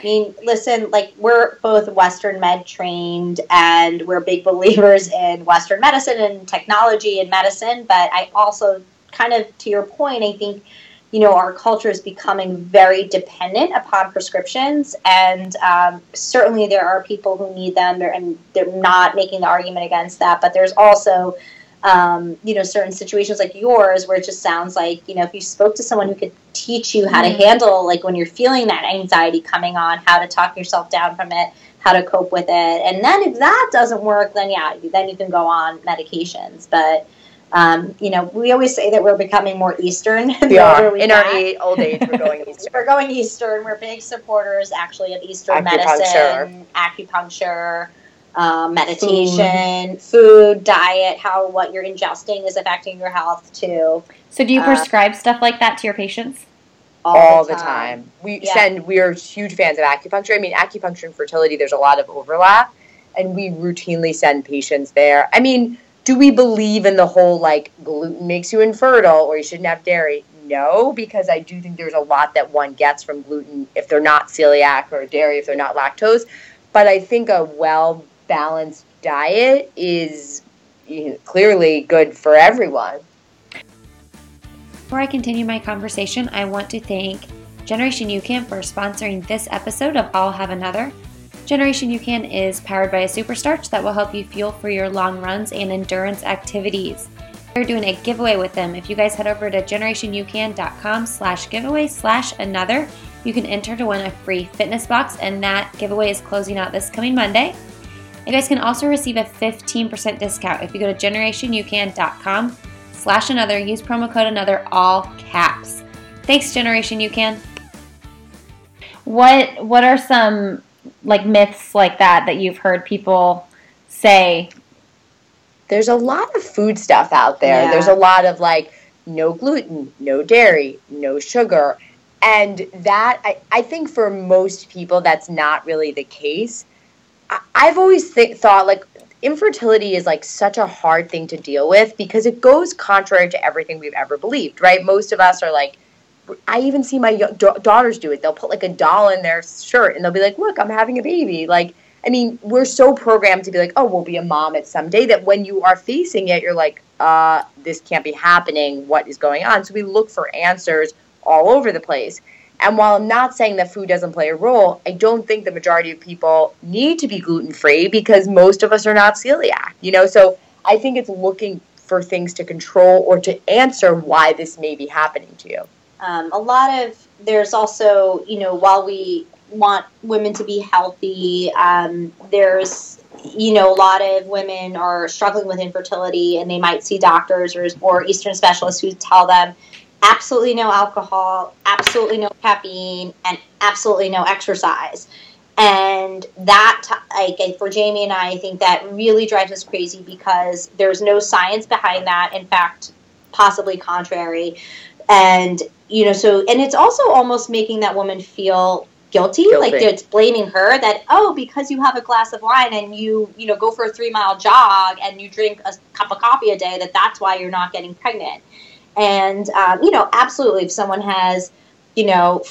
I mean, listen, like we're both Western med trained and we're big believers in Western medicine and technology and medicine. But I also, kind of to your point, I think you know, our culture is becoming very dependent upon prescriptions, and um, certainly there are people who need them, they're, and they're not making the argument against that. But there's also, um, you know, certain situations like yours where it just sounds like, you know, if you spoke to someone who could teach you how mm-hmm. to handle, like when you're feeling that anxiety coming on, how to talk yourself down from it, how to cope with it, and then if that doesn't work, then yeah, then you can go on medications, but um, you know, we always say that we're becoming more Eastern. We are. In our old age, we're going Eastern. we're going Eastern. We're big supporters, actually, of Eastern medicine, acupuncture, um, meditation, food. food. diet, how what you're ingesting is affecting your health too. So, do you uh, prescribe uh, stuff like that to your patients? All, all the, time. the, time. We yeah. send. We are huge fans of acupuncture. I mean, acupuncture and fertility. There's a lot of overlap, and we routinely send patients there. I mean do we believe in the whole like gluten makes you infertile or you shouldn't have dairy? No, because I do think there's a lot that one gets from gluten if they're not celiac or dairy if they're not lactose. But I think a well balanced diet is you know, clearly good for everyone. Before I continue my conversation, I want to thank Generation UCAN for sponsoring this episode of I'll Have Another. Generation UCAN is powered by a superstarch that will help you fuel for your long runs and endurance activities. We're doing a giveaway with them. If you guys head over to generationucan.com slash giveaway slash another, you can enter to win a free fitness box, and that giveaway is closing out this coming Monday. You guys can also receive a 15% discount if you go to generationucan.com slash another. Use promo code another, all caps. Thanks, Generation UCAN. What what are some like myths like that that you've heard people say? There's a lot of food stuff out there. Yeah. There's a lot of like no gluten, no dairy, no sugar. And that, I, I think for most people, that's not really the case. I, I've always th- thought like infertility is like such a hard thing to deal with because it goes contrary to everything we've ever believed, right? Most of us are like, I even see my da- daughters do it. They'll put like a doll in their shirt and they'll be like, look, I'm having a baby. Like, I mean, we're so programmed to be like, oh, we'll be a mom at some day that when you are facing it, you're like, uh, this can't be happening. What is going on? So we look for answers all over the place. And while I'm not saying that food doesn't play a role, I don't think the majority of people need to be gluten free because most of us are not celiac, you know? So I think it's looking for things to control or to answer why this may be happening to you. Um, a lot of there's also you know while we want women to be healthy, um, there's you know a lot of women are struggling with infertility and they might see doctors or, or Eastern specialists who tell them absolutely no alcohol, absolutely no caffeine, and absolutely no exercise. And that, like for Jaime and I, I think that really drives us crazy because there's no science behind that. In fact, possibly contrary. And you know, so and it's also almost making that woman feel guilty, Guilty. like it's blaming her that oh because you have a glass of wine and you you know go for a three mile jog and you drink a cup of coffee a day that that's why you're not getting pregnant. And um, you know, absolutely, if someone has you know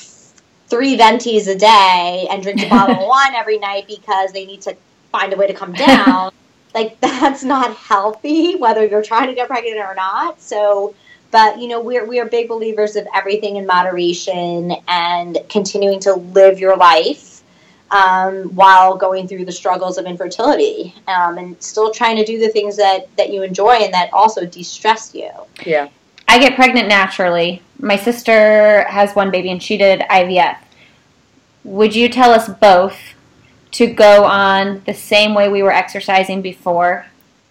three ventis a day and drinks a bottle of wine every night because they need to find a way to come down, like that's not healthy, whether you're trying to get pregnant or not. So but you know we're we are big believers of everything in moderation and continuing to live your life um, while going through the struggles of infertility um, and still trying to do the things that that you enjoy and that also de-stress you Yeah. I get pregnant naturally. My sister has one baby and she did IVF. Would you tell us both to go on the same way we were exercising before?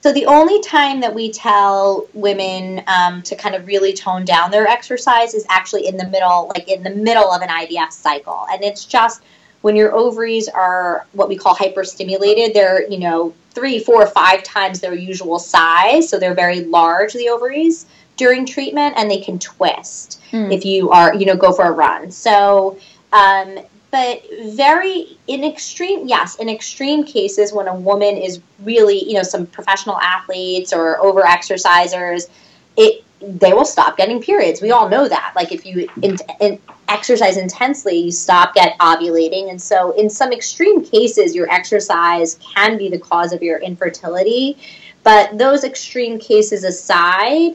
So the only time that we tell women um, to kind of really tone down their exercise is actually in the middle, like in the middle of an IVF cycle, and it's just when your ovaries are what we call hyperstimulated. They're you know three, four, five times their usual size, so they're very large. The ovaries during treatment, and they can twist Mm. if you are you know go for a run. So. Um, but very in extreme yes in extreme cases when a woman is really you know some professional athletes or over exercisers it they will stop getting periods. We all know that. Like if you in, in, exercise intensely you stop get ovulating. And so in some extreme cases your exercise can be the cause of your infertility. But those extreme cases aside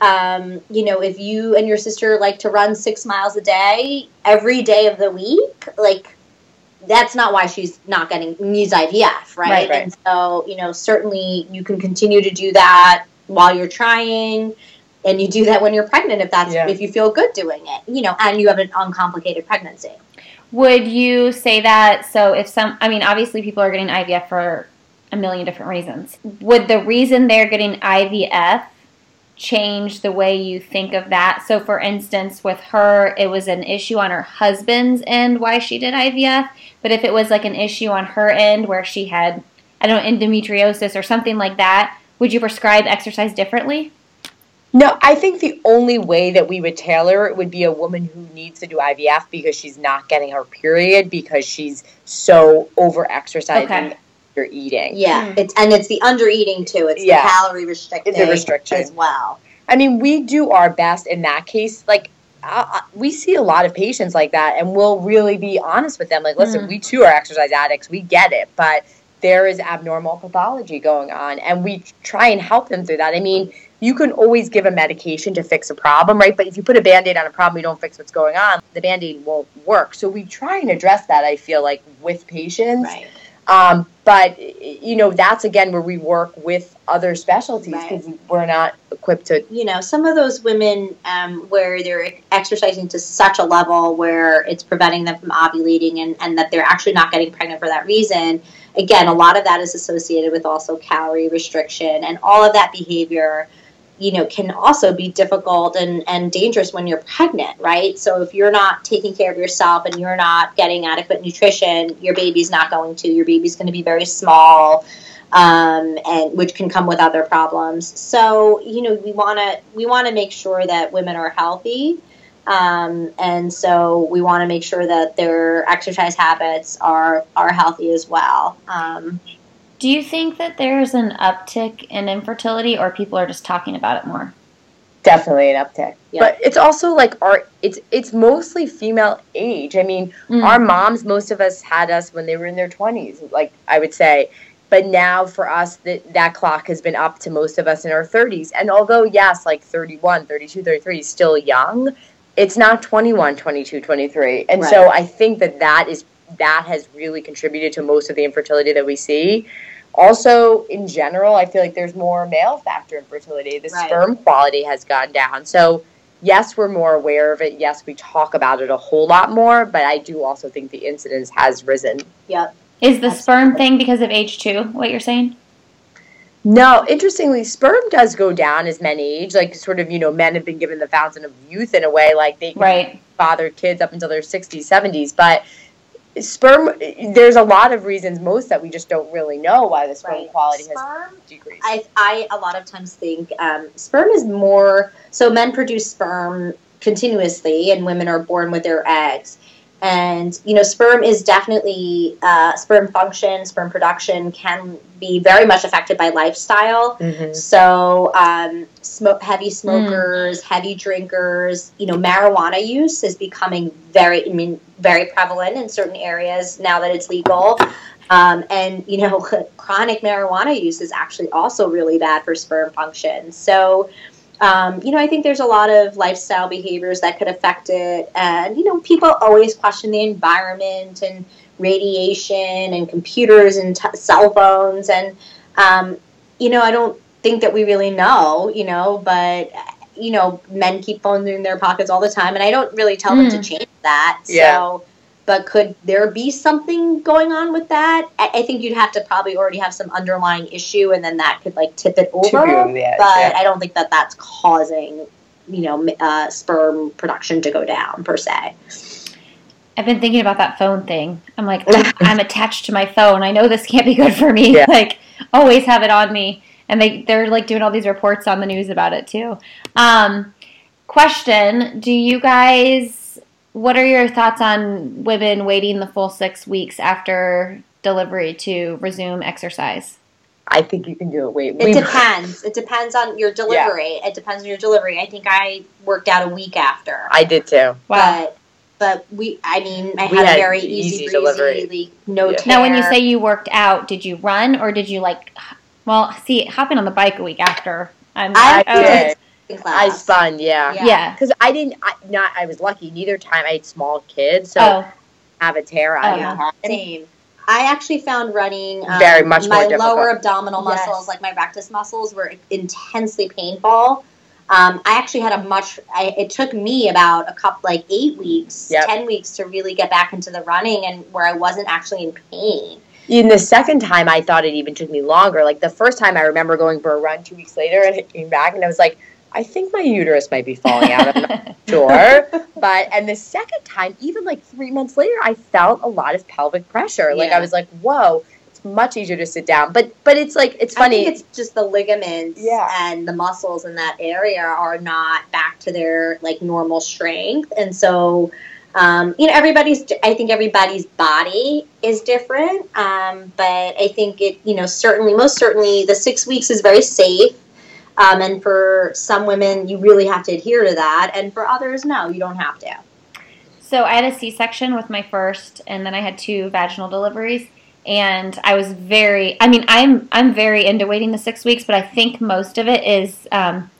um, you know, if you and your sister like to run six miles a day every day of the week, like that's not why she's not getting needs IVF, right? Right, right. And so, you know, certainly you can continue to do that while you're trying, and you do that when you're pregnant if that's Yeah. if you feel good doing it, you know, and you have an uncomplicated pregnancy. Would you say that? So, if some, I mean, obviously people are getting IVF for a million different reasons. Would the reason they're getting IVF change the way you think of that? So, for instance, with her, it was an issue on her husband's end why she did IVF. But if it was like an issue on her end where she had, I don't know, endometriosis or something like that, would you prescribe exercise differently? No, I think the only way that we would tailor it would be a woman who needs to do IVF because she's not getting her period because she's so over exercising Okay. Or eating. Yeah, Mm. it's and it's the under eating too. It's Yeah. the calorie restricting It's a restriction. as well. I mean, we do our best in that case. Like, uh, uh, we see a lot of patients like that, and we'll really be honest with them. Like, listen, Mm. we too are exercise addicts. We get it, but there is abnormal pathology going on, and we try and help them through that. I mean, you can always give a medication to fix a problem, right? But if you put a band aid on a problem, you don't fix what's going on, the band aid won't work. So we try and address that, I feel like, with patients. Right. Um, but you know, that's again where we work with other specialties because Right. we're not equipped to. you know, some of those women um, where they're exercising to such a level where it's preventing them from ovulating and, and that they're actually not getting pregnant for that reason. Again, a lot of that is associated with also calorie restriction and all of that behavior, you know, can also be difficult and, and dangerous when you're pregnant, right? So if you're not taking care of yourself and you're not getting adequate nutrition, your baby's not going to. Your baby's going to be very small um, and which can come with other problems. So you know we want to we want to make sure that women are healthy, um, and so we want to make sure that their exercise habits are are healthy as well. Um, Do you think that there's an uptick in infertility, or people are just talking about it more? Definitely an uptick, Yeah. but it's also like our it's it's mostly female age. I mean, Mm. our moms, most of us had us when they were in their twenties, like I would say. But now for us, that that clock has been up to most of us in our 30s. And although, yes, like 31, 32, 33 is still young, it's not 21, 22, 23. And so I think that that is that has really contributed to most of the infertility that we see. Also, in general, I feel like there's more male factor infertility. The Right. sperm quality has gone down. So, yes, we're more aware of it. Yes, we talk about it a whole lot more, but I do also think the incidence has risen. yep. Is the Absolutely. sperm thing because of age too? What you're saying? No, interestingly, sperm does go down as men age. Like, sort of, you know, men have been given the fountain of youth in a way, like they can Right. father kids up until their 60s, 70s. But sperm, there's a lot of reasons, most that we just don't really know why the sperm Right. quality has Sperm decreased. I, I a lot of times think um, sperm is more so men produce sperm continuously and women are born with their eggs and you know sperm is definitely uh, sperm function sperm production can be very much affected by lifestyle. Mhm. so um, smoke heavy smokers heavy drinkers you know marijuana use is becoming very i mean very prevalent in certain areas now that it's legal. Um, and you know chronic marijuana use is actually also really bad for sperm function. So um, you know i think there's a lot of lifestyle behaviors that could affect it and you know people always question the environment and radiation and computers and t- cell phones and um, you know i don't think that we really know you know but you know men keep phones in their pockets all the time and i don't really tell them to Mm. change that Yeah. so but could there be something going on with that I, I think you'd have to probably already have some underlying issue and then that could like tip it over Tip you over the edge, but yeah. i don't think that that's causing you know uh, sperm production to go down per se I've been thinking about that phone thing. I'm like, I'm, I'm attached to my phone. I know this can't be good for me. Yeah. Like, always have it on me. And they they're like doing all these reports on the news about it too. Um, question: Do you guys? What are your thoughts on women waiting the full six weeks after delivery to resume exercise? I think you can do it. Wait, it depends it depends on your delivery it depends on your delivery i think i worked out a week after I did too. but but we i mean i We had, had a very easy easy, delivery. no Yeah. tear. Now, when you say you worked out, did you run or did you like? Well, see, hopping on the bike a week after. I'm. I oh, did. In I spun, yeah. Yeah. yeah. Because I didn't, I, not, I was lucky. Neither time I had small kids, so Oh, have a tear. I Oh. Yeah, same. I actually found running um, Very much my more lower abdominal Yes. muscles, like my rectus muscles, were intensely painful. Um, I actually had a much. I, it took me about a couple, like eight weeks, Yep. ten weeks to really get back into the running, and where I wasn't actually in pain. In the second time, I thought it even took me longer. Like the first time, I remember going for a run two weeks later, and it came back, and I was like, I think my uterus might be falling out. I'm not sure. But and the second time, even like three months later, I felt a lot of pelvic pressure. Like Yeah. I was like, whoa, it's much easier to sit down. But but it's like it's I funny. think it's just the ligaments Yeah. and the muscles in that area are not back to their like normal strength, and so um, you know everybody's. I think everybody's body is different, um, but I think it you know certainly most certainly the six weeks is very safe. Um, and for some women, you really have to adhere to that, and for others, no, you don't have to. So I had a C-section with my first, and then I had two vaginal deliveries, and I was very. I mean, I'm I'm very into waiting the six weeks, but I think most of it is um,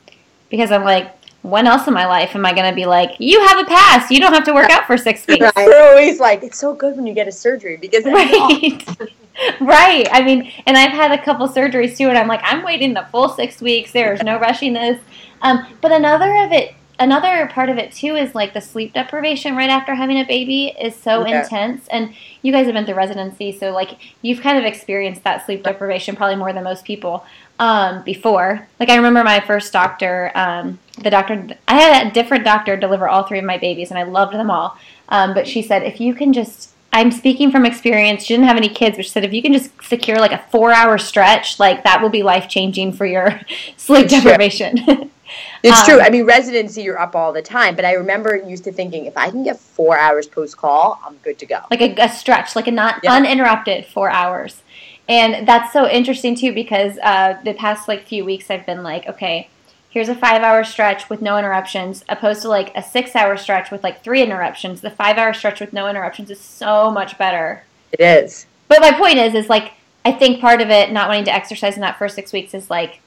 because I'm like when else in my life am I going to be like, you have a pass, you don't have to work out for six weeks? Right. We're always like, it's so good when you get a surgery because right, right. I mean, and I've had a couple surgeries too, and I'm like, I'm waiting the full six weeks. There's no rushing this. Um, but another of it, another part of it too, is like the sleep deprivation right after having a baby is so Yeah. intense. And you guys have been through residency, so like you've kind of experienced that sleep deprivation probably more than most people um, before. Like I remember my first doctor, um, the doctor, I had a different doctor deliver all three of my babies, and I loved them all. Um, but she said, if you can just, I'm speaking from experience. She didn't have any kids, but she said, if you can just secure like a four hour stretch, like that will be life changing for your sleep deprivation. It's Um, true. I mean, residency, you're up all the time. But I remember used to thinking, if I can get four hours post call, I'm good to go. like a, a stretch, like a not Yeah. uninterrupted four hours. And that's so interesting too because uh, the past like few weeks I've been like, okay, here's a five hour stretch with no interruptions, opposed to like a six hour stretch with like three interruptions. The five hour stretch with no interruptions is so much better. It is. But my point is, is like I think part of it not wanting to exercise in that first six weeks is like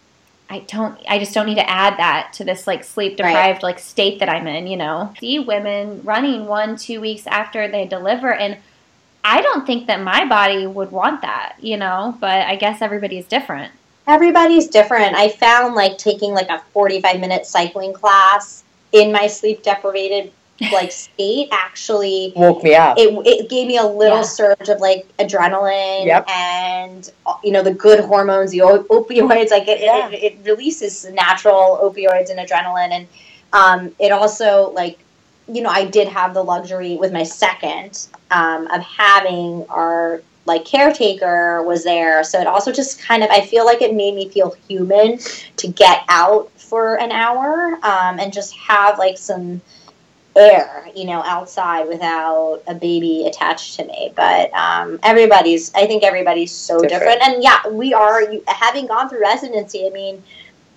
I don't, I just don't need to add that to this like sleep deprived like state that I'm in. You know, see women running one, two weeks after they deliver, and I don't think that my body would want that. You know, but I guess everybody's different. Everybody's different. I found like taking like a 45 minute cycling class in my sleep deprivated like state actually Woke me up. it, it gave me a little Yeah. surge of like adrenaline Yep. and you know the good hormones the o- opioids like it, Yeah. it, it releases natural opioids and adrenaline and um, it also like you know i did have the luxury with my second um, of having our like caretaker was there so it also just kind of i feel like it made me feel human to get out for an hour um, and just have like some air, you know, outside without a baby attached to me. But um, everybody's, I think everybody's so Different. different. And yeah, we are, having gone through residency, I mean,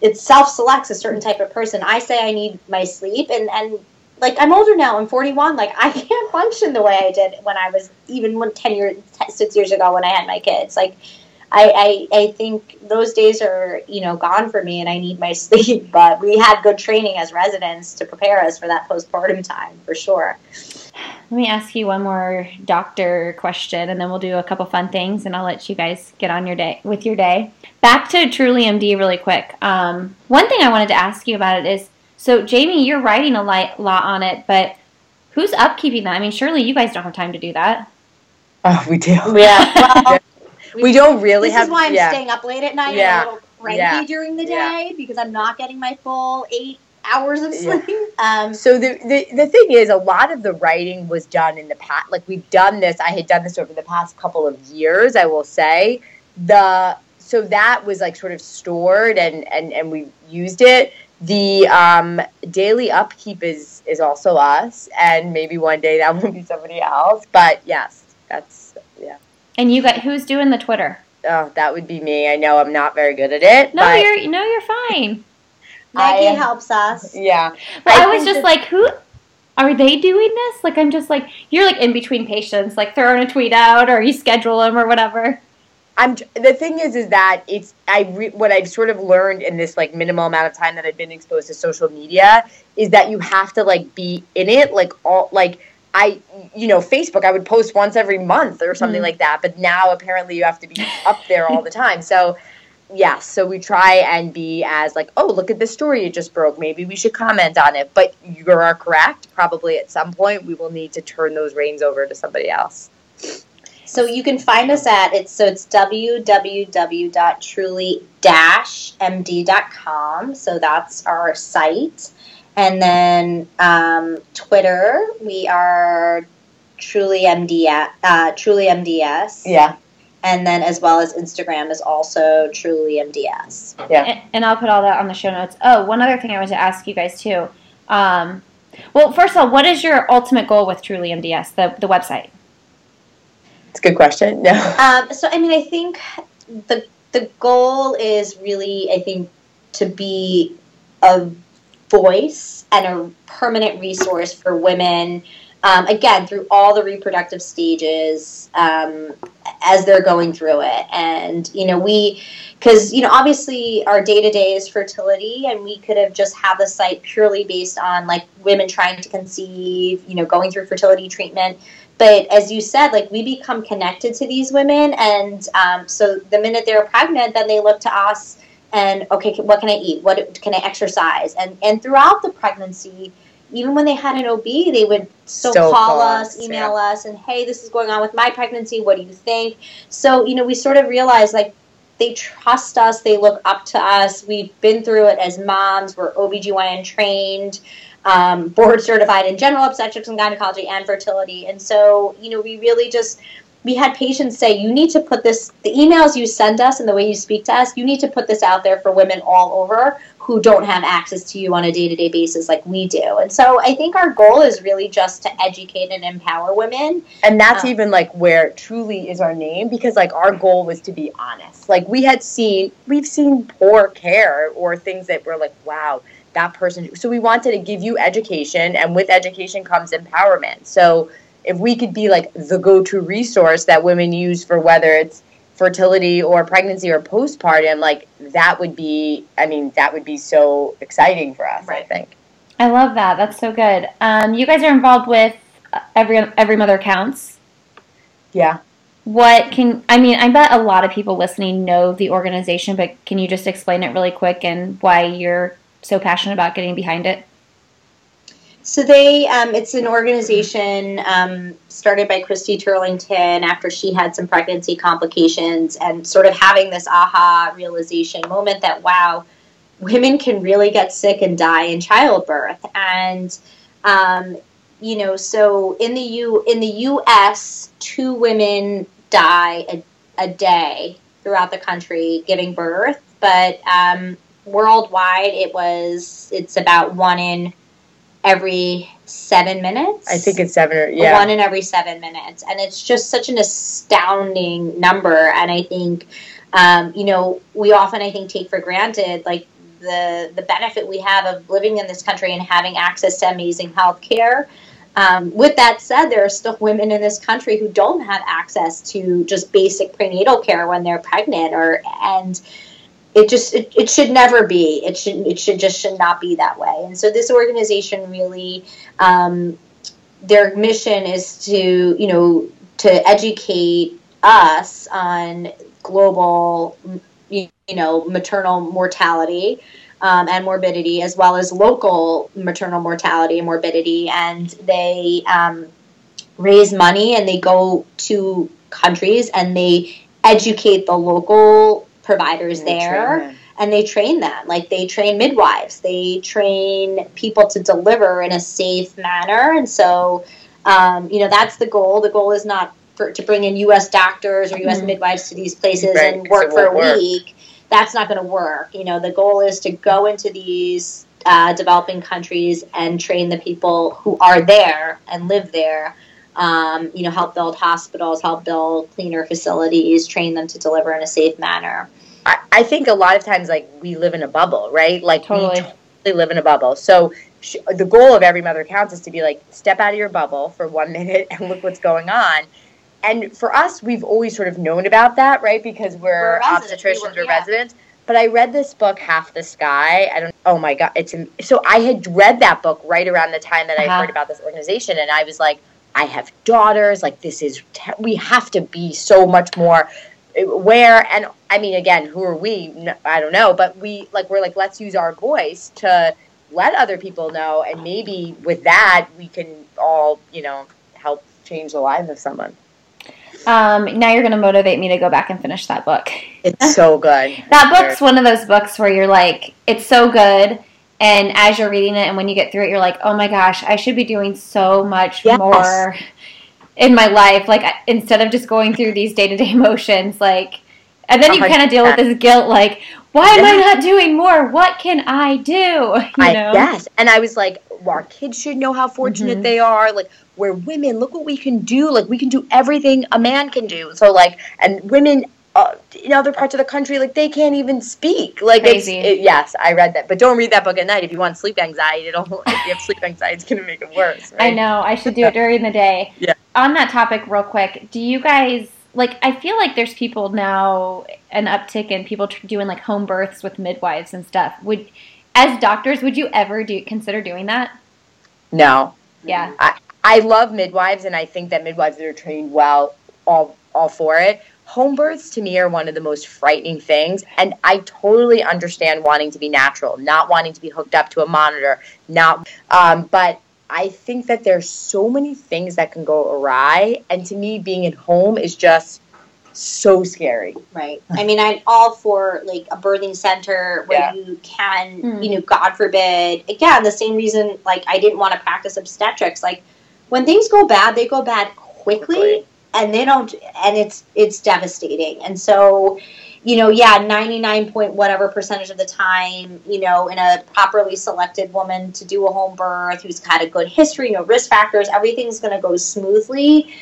it self selects a certain type of person. I say I need my sleep, and, and like I'm older now, I'm 41, like I can't function the way I did when I was even when 10 years, 10, six years ago when I had my kids. Like, I, I, I think those days are you know gone for me and I need my sleep but we had good training as residents to prepare us for that postpartum time for sure Let me ask you one more doctor question, and then we'll do a couple fun things, and I'll let you guys get on your day with your day. Back to Truly MD really quick. Um, one thing I wanted to ask you about it is, so Jaime, you're writing a li- lot on it, but who's upkeeping that? I mean, surely you guys don't have time to do that. Oh, we do. yeah well We don't really this have. is why I'm yeah. staying up late at night Yeah. and a little cranky Yeah. during the day because I'm not getting my full eight hours of sleep um, So the, the the thing is, a lot of the writing was done in the past. Like we've done this. I had done this over the past couple of years. I will say the so that was like sort of stored and and and we used it. The um, daily upkeep is is also us, and maybe one day that will be somebody else. But yes, that's. And you got who's doing the Twitter? Oh, that would be me. I know I'm not very good at it. No, but you're no, you're fine. Maggie I- helps us yeah. Well, I, I was just that- like, who are they doing this? Like, I'm just like, you're like in between patients, like throwing a tweet out, or you schedule them or whatever. I'm the thing is is that it's I re, what I've sort of learned in this like minimal amount of time that I've been exposed to social media is that you have to like be in it like all like I you know Facebook I would post once every month or something Mhm. like that but now apparently you have to be up there all the time. So yes so we try and be as like oh look at this story it just broke. Maybe we should comment on it. But you are correct. Probably at some point we will need to turn those reins over to somebody else. So you can find us at it's so it's www.truly-md.com. So that's our site, and then um, Twitter we are truly MD uh, truly MDS, yeah and then as well as Instagram is also truly MDS. And, and I'll put all that on the show notes. Oh, one other thing I wanted to ask you guys too. Um, well, first of all, what is your ultimate goal with Truly MDS, the the website? it's a good question no Um, so I mean, I think the the goal is really, I think, to be a voice and a permanent resource for women um, again through all the reproductive stages um, as they're going through it. And you know we because you know obviously our day-to-day is fertility and we could have just had the site purely based on like women trying to conceive you know going through fertility treatment. But as you said like we become connected to these women and um, so the minute they're pregnant then they look to us and okay what can i eat what can i exercise and and throughout the pregnancy even when they had an OB, they would still, still call, call, us, email yeah. us, and hey, this is going on with my pregnancy. What do you think? So, you know, we sort of realized like they trust us, they look up to us. We've been through it as moms, we're OBGYN trained, um, board certified in general obstetrics and gynecology and fertility. And so, you know, we really just we had patients say, you need to put this, the emails you send us and the way you speak to us, you need to put this out there for women all over who don't have access to you on a day to day basis like we do. And so I think our goal is really just to educate and empower women. And that's um, even like where truly is our name because like our goal was to be honest. Like we had seen, we've seen poor care or things that were like, wow, that person. So we wanted to give you education and with education comes empowerment. So if we could be like the go-to resource that women use for whether it's fertility or pregnancy or postpartum like that would be i mean that would be so exciting for us right. i think. I love that. That's so good. Um, you guys are involved with every every mother counts. Yeah. What can i mean i bet a lot of people listening know the organization but can you just explain it really quick and why you're so passionate about getting behind it so they, um, it's an organization um, started by Christy Turlington after she had some pregnancy complications and sort of having this aha realization moment that wow, women can really get sick and die in childbirth, and um, you know, so in the U in the U.S., two women die a, a day throughout the country giving birth, but um, worldwide it was it's about one in every seven minutes. I think it's seven or yeah. One in every seven minutes. And it's just such an astounding number. And I think, um, you know, we often, I think, take for granted like the, the benefit we have of living in this country and having access to amazing health care. Um, with that said, there are still women in this country who don't have access to just basic prenatal care when they're pregnant or and it just it, it should never be. It should it should just should not be that way. And so this organization really um, their mission is to you know to educate us on global you, know maternal mortality um, and morbidity as well as local maternal mortality and morbidity. And they um, raise money and they go to countries and they educate the local providers and there and they train them. Like they train midwives. They train people to deliver in a safe manner. And so um, you know that's the goal. The goal is not for, to bring in us doctors or us mm-hmm. midwives to these places right, and work for a work. week. That's not going to work. You know the goal is to go into these uh, developing countries and train the people who are there and live there um, you know, help build hospitals, help build cleaner facilities, train them to deliver in a safe manner. I, I think a lot of times, like, we live in a bubble, right? Like, totally. we totally live in a bubble. So, sh- the goal of every mother counts is to be like, step out of your bubble for one minute and look what's going on. And for us, we've always sort of known about that, right? Because we're, we're obstetricians, we we're yeah. residents. But I read this book, Half the Sky. I don't. Oh my god, it's so. I had read that book right around the time that uh-huh. I heard about this organization, and I was like, I have daughters. Like this is te- we have to be so much more aware. And I mean, again, who are we? I don't know, but we like we're like let's use our voice to let other people know, and maybe with that we can all you know help change the lives of someone. Um, now you're going to motivate me to go back and finish that book. It's so good. that book's one of those books where you're like, it's so good and as you're reading it and when you get through it, you're like, oh my gosh, I should be doing so much yes. more in my life. Like instead of just going through these day to day motions, like, and then you kind of deal with this guilt, like, why am I not doing more? What can I do? You know? Yes. And I was like, well, our kids should know how fortunate mm-hmm. they are. Like, we're women. Look what we can do. Like, we can do everything a man can do. So, like, and women uh, in other parts of the country, like they can't even speak. Like Crazy. it's it, yes, I read that, but don't read that book at night if you want sleep anxiety. It'll if you have sleep anxiety, it's gonna make it worse. Right? I know. I should do it during the day. Yeah. On that topic, real quick, do you guys like? I feel like there's people now an uptick in people tr- doing like home births with midwives and stuff. Would as doctors, would you ever do consider doing that? No, Yeah. I love midwives, and I think that midwives that are trained well, all all for it. Home births to me are one of the most frightening things, and I totally understand wanting to be natural, not wanting to be hooked up to a monitor, not. Um, but I think that there's so many things that can go awry, and to me, being at home is just so scary. Right. I mean, I'm all for like a birthing center where Yeah. you can, Mm. you know, God forbid. Again, the same reason like I didn't want to practice obstetrics. Like when things go bad, they go bad quickly, Quickly. And they don't, and it's it's devastating. And so, you know, yeah, 99 point whatever percentage of the time, you know, in a properly selected woman to do a home birth who's had a good history, no risk factors, everything's going to go smoothly.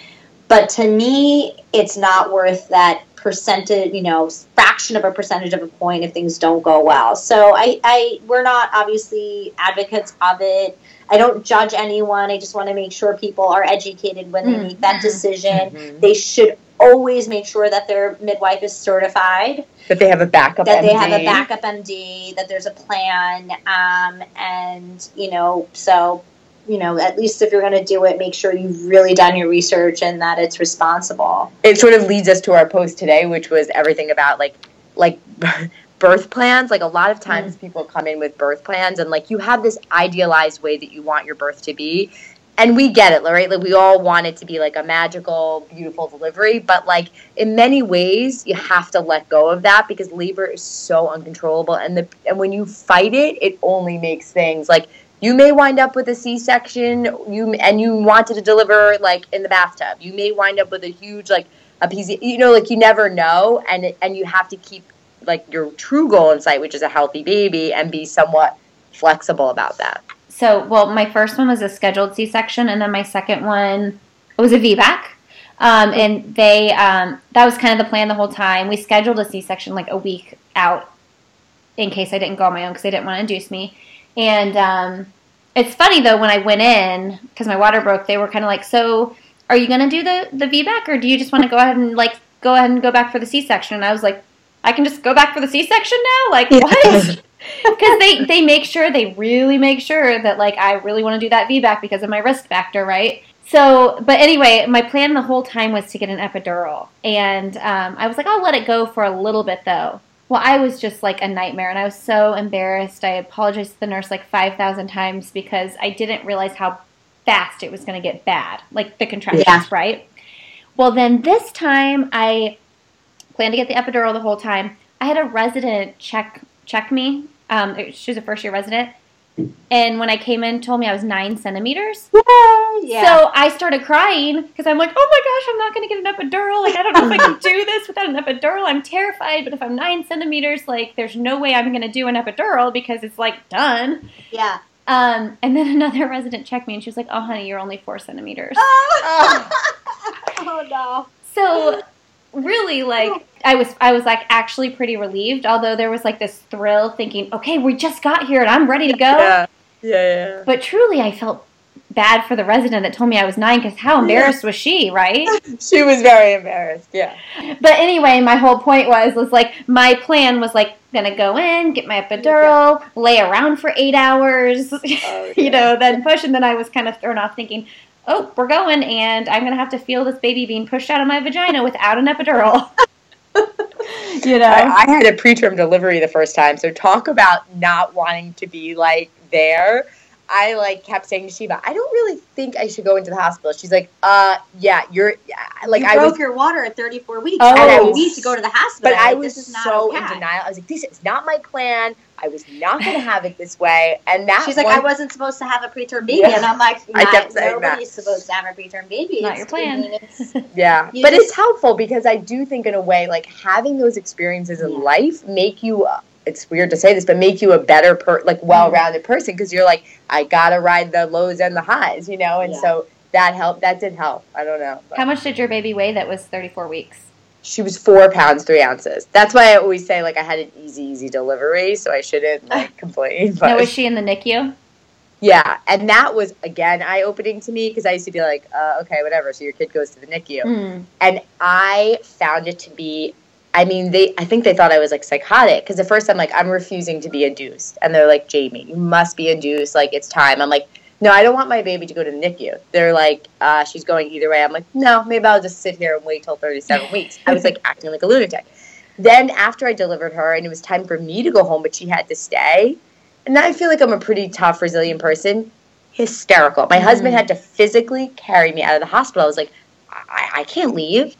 But to me, it's not worth that percentage, you know, fraction of a percentage of a point if things don't go well. So I, I we're not obviously advocates of it. I don't judge anyone. I just want to make sure people are educated when they Mm. make that decision. Mhm. They should always make sure that their midwife is certified, That they have a backup. that they have a backup MD, that there's a plan, um, and you know, so you know, at least if you're going to do it, make sure you've really done your research and that it's responsible. it sort of leads us to our post today, which was everything about like like birth plans. Like a lot of times mm. people come in with birth plans and like you have this idealized way that you want your birth to be. And we get it, right? Like we all want it to be like a magical, beautiful delivery, but like in many ways you have to let go of that because labor is so uncontrollable and the and when you fight it, it only makes things like you may wind up with a C-section, you and you wanted to deliver like in the bathtub. You may wind up with a huge like a PZ, you know, like you never know, and and you have to keep like your true goal in sight, which is a healthy baby, and be somewhat flexible about that. So, well, my first one was a scheduled C-section, and then my second one was a VBAC. Um, and they um, that was kind of the plan the whole time. We scheduled a C-section like a week out in case I didn't go on my own because they didn't want to induce me. And um, it's funny though when I went in because my water broke, they were kind of like, "So, are you going to do the the VBAC, or do you just want to go ahead and like go ahead and go back for the C-section?" And I was like, "I can just go back for the C-section now? Like what?" because they they make sure they really make sure that like I really want to do that VBAC because of my risk factor, right? So, but anyway, my plan the whole time was to get an epidural, and um, I was like, I'll let it go for a little bit though. Well, I was just like a nightmare, and I was so embarrassed. I apologized to the nurse like five thousand times because I didn't realize how fast it was going to get bad, like the contractions, Yeah. right? Well, then this time I planned to get the epidural the whole time. I had a resident check check me. Um, she was a first year resident, and when I came in, told me I was nine centimeters. Yeah. So I started crying because I'm like, oh my gosh, I'm not going to get an epidural. Like, I don't know if I can do this without an epidural. I'm terrified. But if I'm nine centimeters, like, there's no way I'm going to do an epidural because it's like done. yeah. Um, and then another resident checked me and she was like, oh, honey, you're only four centimeters. oh no. So really like oh. I was I was like actually pretty relieved, although there was like this thrill thinking, okay, we just got here and I'm ready to go. Yeah, yeah, yeah. But truly I felt bad for the resident that told me I was nine because how embarrassed was she, right? She was very embarrassed. Yeah. But anyway, my whole point was was like my plan was like gonna go in, get my epidural, lay around for eight hours, Oh, you know, then push, and then I was kind of thrown off thinking, oh, we're going, and I'm gonna have to feel this baby being pushed out of my vagina without an epidural. you know, I, I had a preterm delivery the first time, so talk about not wanting to be like there. I like kept saying to Sheeva, I don't really think I should go into the hospital. She's like, uh, yeah, you're yeah, like you I broke was, your water at 34 weeks. Oh. and And I you was- need to go to the hospital. but I was this is not so okay. in denial. I was like, this is not my plan. I was not going to have it this way. And that She's like, one- I wasn't supposed to have a preterm baby, Yeah. and I'm like, I kept saying nobody's that. supposed to have a preterm baby. Not It's- your plan. I mean, it's- Yeah, You but just- it's helpful because I do think in a way like having those experiences in Yeah. life make you. Uh, it's weird to say this, but make you a better per like well-rounded person because you're like I gotta ride the lows and the highs, you know, and Yeah. so that helped. That did help. I don't know. but- how much did your baby weigh that was 34 weeks? She was four pounds three ounces. That's why I always say like I had an easy, easy delivery, so I shouldn't like complain. But now, was she in the NICU? Yeah, and that was again eye opening to me because I used to be like, uh, okay, whatever. So your kid goes to the NICU, Mm. and I found it to be. I mean, they. I think they thought I was like psychotic because at first I'm like, I'm refusing to be induced, and they're like, Jaime, you must be induced. Like it's time. I'm like, no, I don't want my baby to go to the NICU. They're like, uh, she's going either way. I'm like, no, maybe I'll just sit here and wait till 37 weeks. I was like acting like a lunatic. Then after I delivered her, and it was time for me to go home, but she had to stay. And I feel like I'm a pretty tough, resilient person. Hysterical. My husband Mhm. had to physically carry me out of the hospital. I was like, I, I can't leave.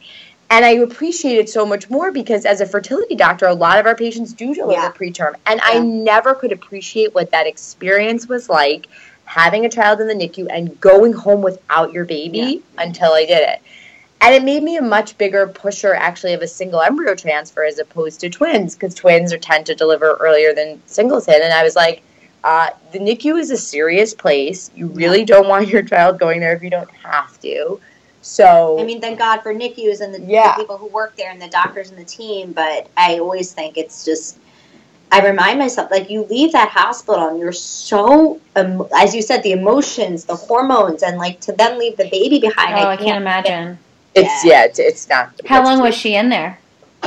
And I appreciate it so much more because as a fertility doctor, a lot of our patients do deliver Yeah. preterm. And I never could appreciate what that experience was like having a child in the NICU and going home without your baby until I did it. And it made me a much bigger pusher actually of a single embryo transfer as opposed to twins because twins are tend to deliver earlier than singleton. And I was like, uh, the NICU is a serious place. You really don't want your child going there if you don't have to. So I mean, thank God for NICUs and the, the people who work there and the doctors and the team. But I always think it's just. I remind myself, like you leave that hospital and you're so, um, as you said, the emotions, the hormones, and like to then leave the baby behind. Oh, I can't imagine. it's yeah, it's, it's not. How it's- long was she in there?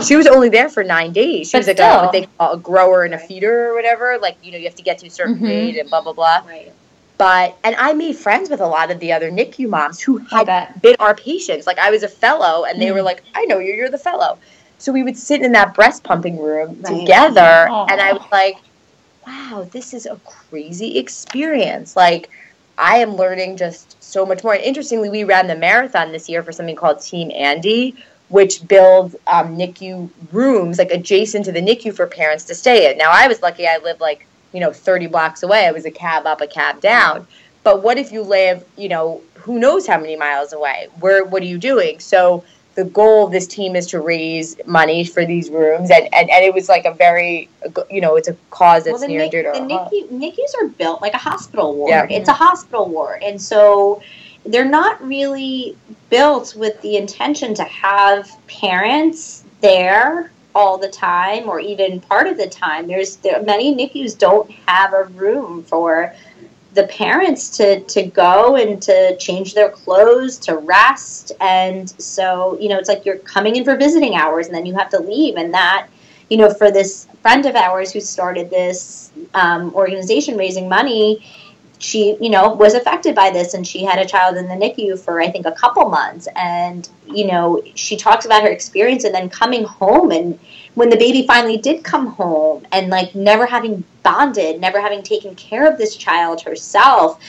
She was only there for nine days. She But was like still. a, what they call a grower and a feeder or whatever. Like you know, you have to get to a certain Mhm. grade and blah blah blah. Right. But and I made friends with a lot of the other NICU moms who had been our patients. Like I was a fellow, and they were Mm. like, "I know you. You're the fellow." So we would sit in that breast pumping room Right. together, Aw. and I was like, "Wow, this is a crazy experience." Like I am learning just so much more. And interestingly, we ran the marathon this year for something called Team Andy, which builds um, NICU rooms like adjacent to the NICU for parents to stay in. Now, I was lucky; I lived like you know 30 blocks away. I was a cab up, a cab down. But what if you live, you know, who knows how many miles away? Where what are you doing? So the goal of this team is to raise money for these rooms, and and, and it was like a very, you know, it's a cause that's well, the, near and NIC, dear to the our. NICU, NICUs are built like a hospital ward. Yeah. It's a hospital ward, and so they're not really built with the intention to have parents there all the time, or even part of the time. There's there, many NICUs don't have a room for the parents to to go and to change their clothes to rest. And so you know it's like you're coming in for visiting hours and then you have to leave. And that you know for this friend of ours who started this um, organization raising money she you know was affected by this and she had a child in the nicu for i think a couple months. And you know she talks about her experience and then coming home and when the baby finally did come home and like never having bonded never having taken care of this child herself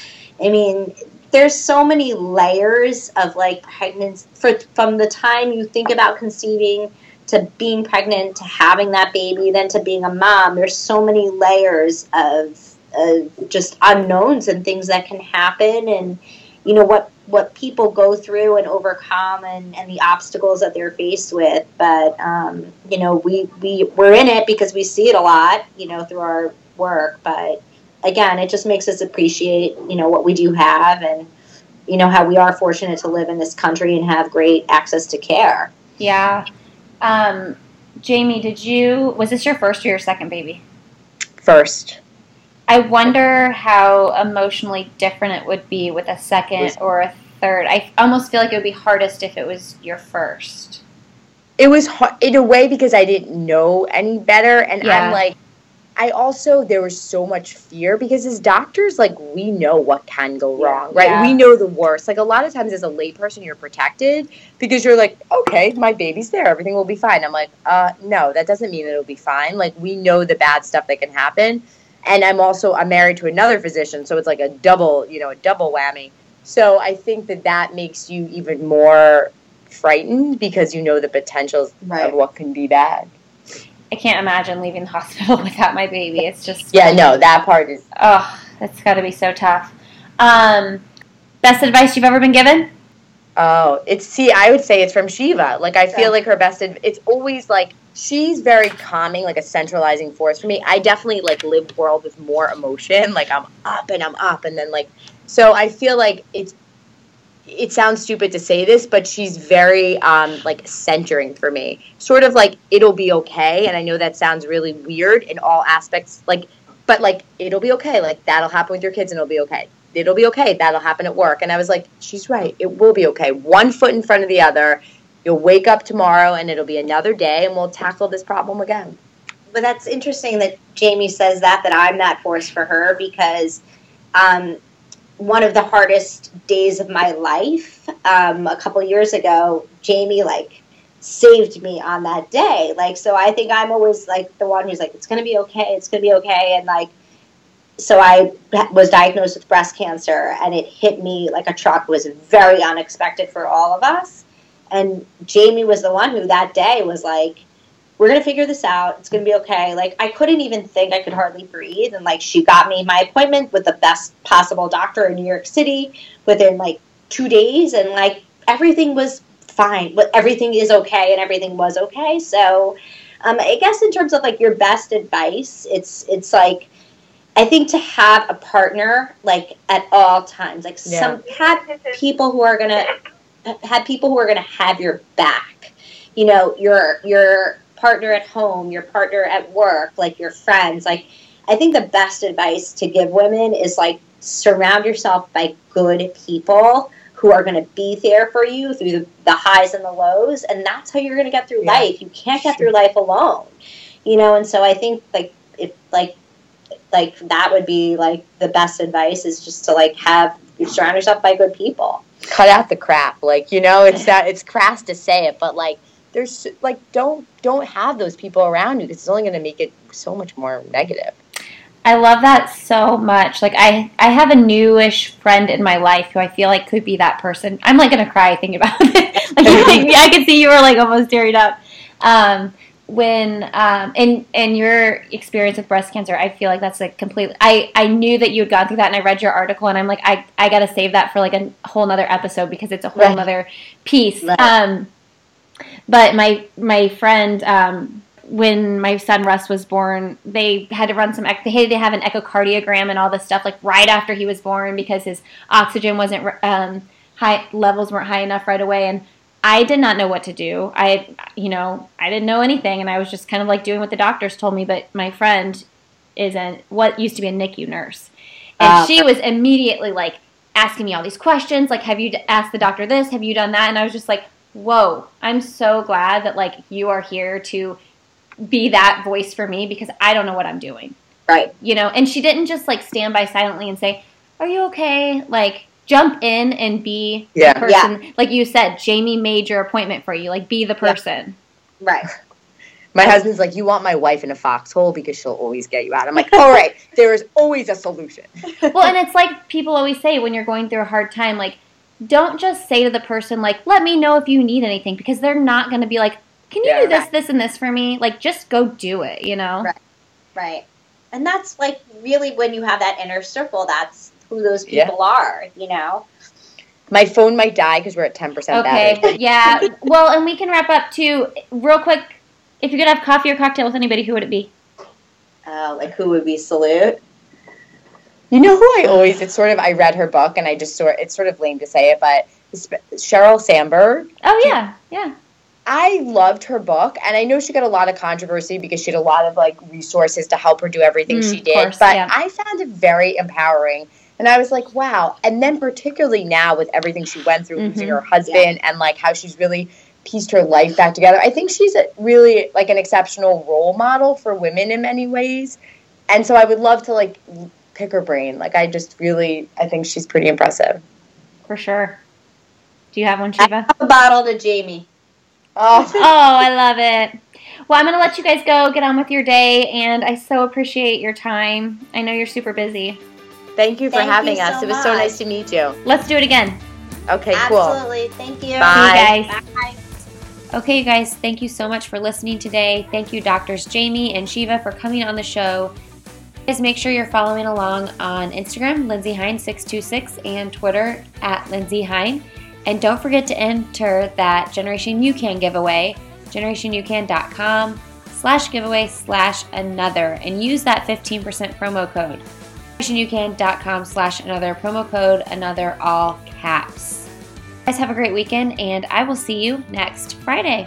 i mean there's so many layers of like pregnancy for, from the time you think about conceiving to being pregnant to having that baby then to being a mom there's so many layers of, of just unknowns and things that can happen. And you know what what people go through and overcome and, and the obstacles that they're faced with but um, you know we, we we're in it because we see it a lot you know through our work but again it just makes us appreciate you know what we do have and you know how we are fortunate to live in this country and have great access to care Yeah. Um, Jaime, did you was this your first or your second baby? First, I wonder how emotionally different it would be with a second or a third. I almost feel like it would be hardest if it was your first. it was hard in a way because I didn't know any better, and Yeah. I'm like, I also there was so much fear because as doctors, like we know what can go wrong, right? Yeah. We know the worst. Like a lot of times, as a layperson, you're protected because you're like, okay, my baby's there, everything will be fine. I'm like, uh, no, that doesn't mean it'll be fine. Like we know the bad stuff that can happen, and I'm also I'm married to another physician, so it's like a double, you know, a double whammy. So I think that that makes you even more frightened because you know the potentials of what can be bad. I can't imagine leaving the hospital without my baby. It's just Yeah, no, that part is Oh, that's got to be so tough. Um, best advice you've ever been given? Oh, it's see, I would say it's from Sheeva. Like I feel Yeah. like her best. Adv- it's always like she's very calming, like a centralizing force for me. I definitely like live world with more emotion. Like I'm up and I'm up, and then like so I feel like it's it sounds stupid to say this, but she's very um, like centering for me. Sort of like it'll be okay, and I know that sounds really weird in all aspects. Like, but like it'll be okay. Like that'll happen with your kids, and it'll be okay. It'll be okay. That'll happen at work. And I was like, she's right. It will be okay. One foot in front of the other. You'll wake up tomorrow, and it'll be another day, and we'll tackle this problem again. But that's interesting that Jaime says that. That I'm that force for her because. Um, one of the hardest days of my life um, a couple years ago jaime like saved me on that day like so i think i'm always like the one who's like it's gonna be okay it's gonna be okay and like so i was diagnosed with breast cancer and it hit me like a truck it was very unexpected for all of us and jaime was the one who that day was like we're gonna figure this out. It's gonna be okay. Like I couldn't even think I could hardly breathe, and like she got me my appointment with the best possible doctor in New York City within like two days, and like everything was fine. But everything is okay, and everything was okay. So, um, I guess in terms of like your best advice, it's it's like I think to have a partner like at all times, like yeah. some have people who are gonna have people who are gonna have your back. You know, your your partner at home, your partner at work, like your friends. Like, I think the best advice to give women is like surround yourself by good people who are going to be there for you through the, the, highs and the lows. And that's how you're going to get through yeah. life. You can't get through life alone, you know? And so I think like, if like, like that would be like the best advice is just to like have you surround yourself by good people. Cut out the crap. Like, you know, it's that it's crass to say it, but like there's like don't don't have those people around you because it's only going to make it so much more negative. I love that so much. Like I, I have a newish friend in my life who I feel like could be that person. I'm like gonna cry thinking about it. like, I could see you were like almost tearing up. Um, when um, in in your experience with breast cancer, I feel like that's a completely. I I knew that you had gone through that, and I read your article, and I'm like, I I got to save that for like a whole other episode because it's a whole right. other piece. Right. Um, but my my friend, um, when my son Russ was born, they had to run some. They had to have an echocardiogram and all this stuff like right after he was born because his oxygen wasn't um, high levels weren't high enough right away and. I did not know what to do. I, you know, I didn't know anything, and I was just kind of like doing what the doctors told me. But my friend is a what used to be a NICU nurse, and uh, she was immediately like asking me all these questions, like, "Have you asked the doctor this? Have you done that?" And I was just like, whoa, I'm so glad that like you are here to be that voice for me because I don't know what I'm doing. Right. You know, and she didn't just like stand by silently and say, Are you okay? Like jump in and be yeah. the person. Yeah. Like you said, Jaime made your appointment for you. Like be the person. Yeah. Right. My husband's like, You want my wife in a foxhole because she'll always get you out. I'm like, All right, there is always a solution. well, and it's like people always say when you're going through a hard time, like, don't just say to the person like let me know if you need anything because they're not going to be like can you yeah, do this right. this and this for me like just go do it you know right right and that's like really when you have that inner circle that's who those people yeah. are you know my phone might die because we're at 10% okay battery. yeah well and we can wrap up too real quick if you're gonna have coffee or cocktail with anybody who would it be uh, like who would we salute you know who I always? It's sort of I read her book and I just sort. It's sort of lame to say it, but Sheryl Sandberg. Oh yeah, yeah. I loved her book, and I know she got a lot of controversy because she had a lot of like resources to help her do everything mm, she did. Course, but yeah. I found it very empowering, and I was like, wow. And then particularly now with everything she went through, mm-hmm. losing her husband, yeah. and like how she's really pieced her life back together. I think she's a, really like an exceptional role model for women in many ways. And so I would love to like pick her brain. Like I just really, I think she's pretty impressive. For sure. Do you have one, Sheeva? I have a bottle to Jaime. Oh, oh, I love it. Well, I'm going to let you guys go, get on with your day, and I so appreciate your time. I know you're super busy. Thank you for Thank having you us. So it was much. so nice to meet you. Let's do it again. Okay, cool. Absolutely. Thank you. Bye. guys. Bye. Okay, you guys, thank you so much for listening today. Thank you, Doctors Jaime and Sheeva, for coming on the show Guys, make sure you're following along on Instagram, Lindsay Hein 626 and Twitter at Lindsay Hein. And don't forget to enter that Generation UCAN giveaway, generationucan.com slash giveaway slash another, and use that 15% promo code. generationucan.com slash another, promo code another, all caps. Guys, have a great weekend, and I will see you next Friday.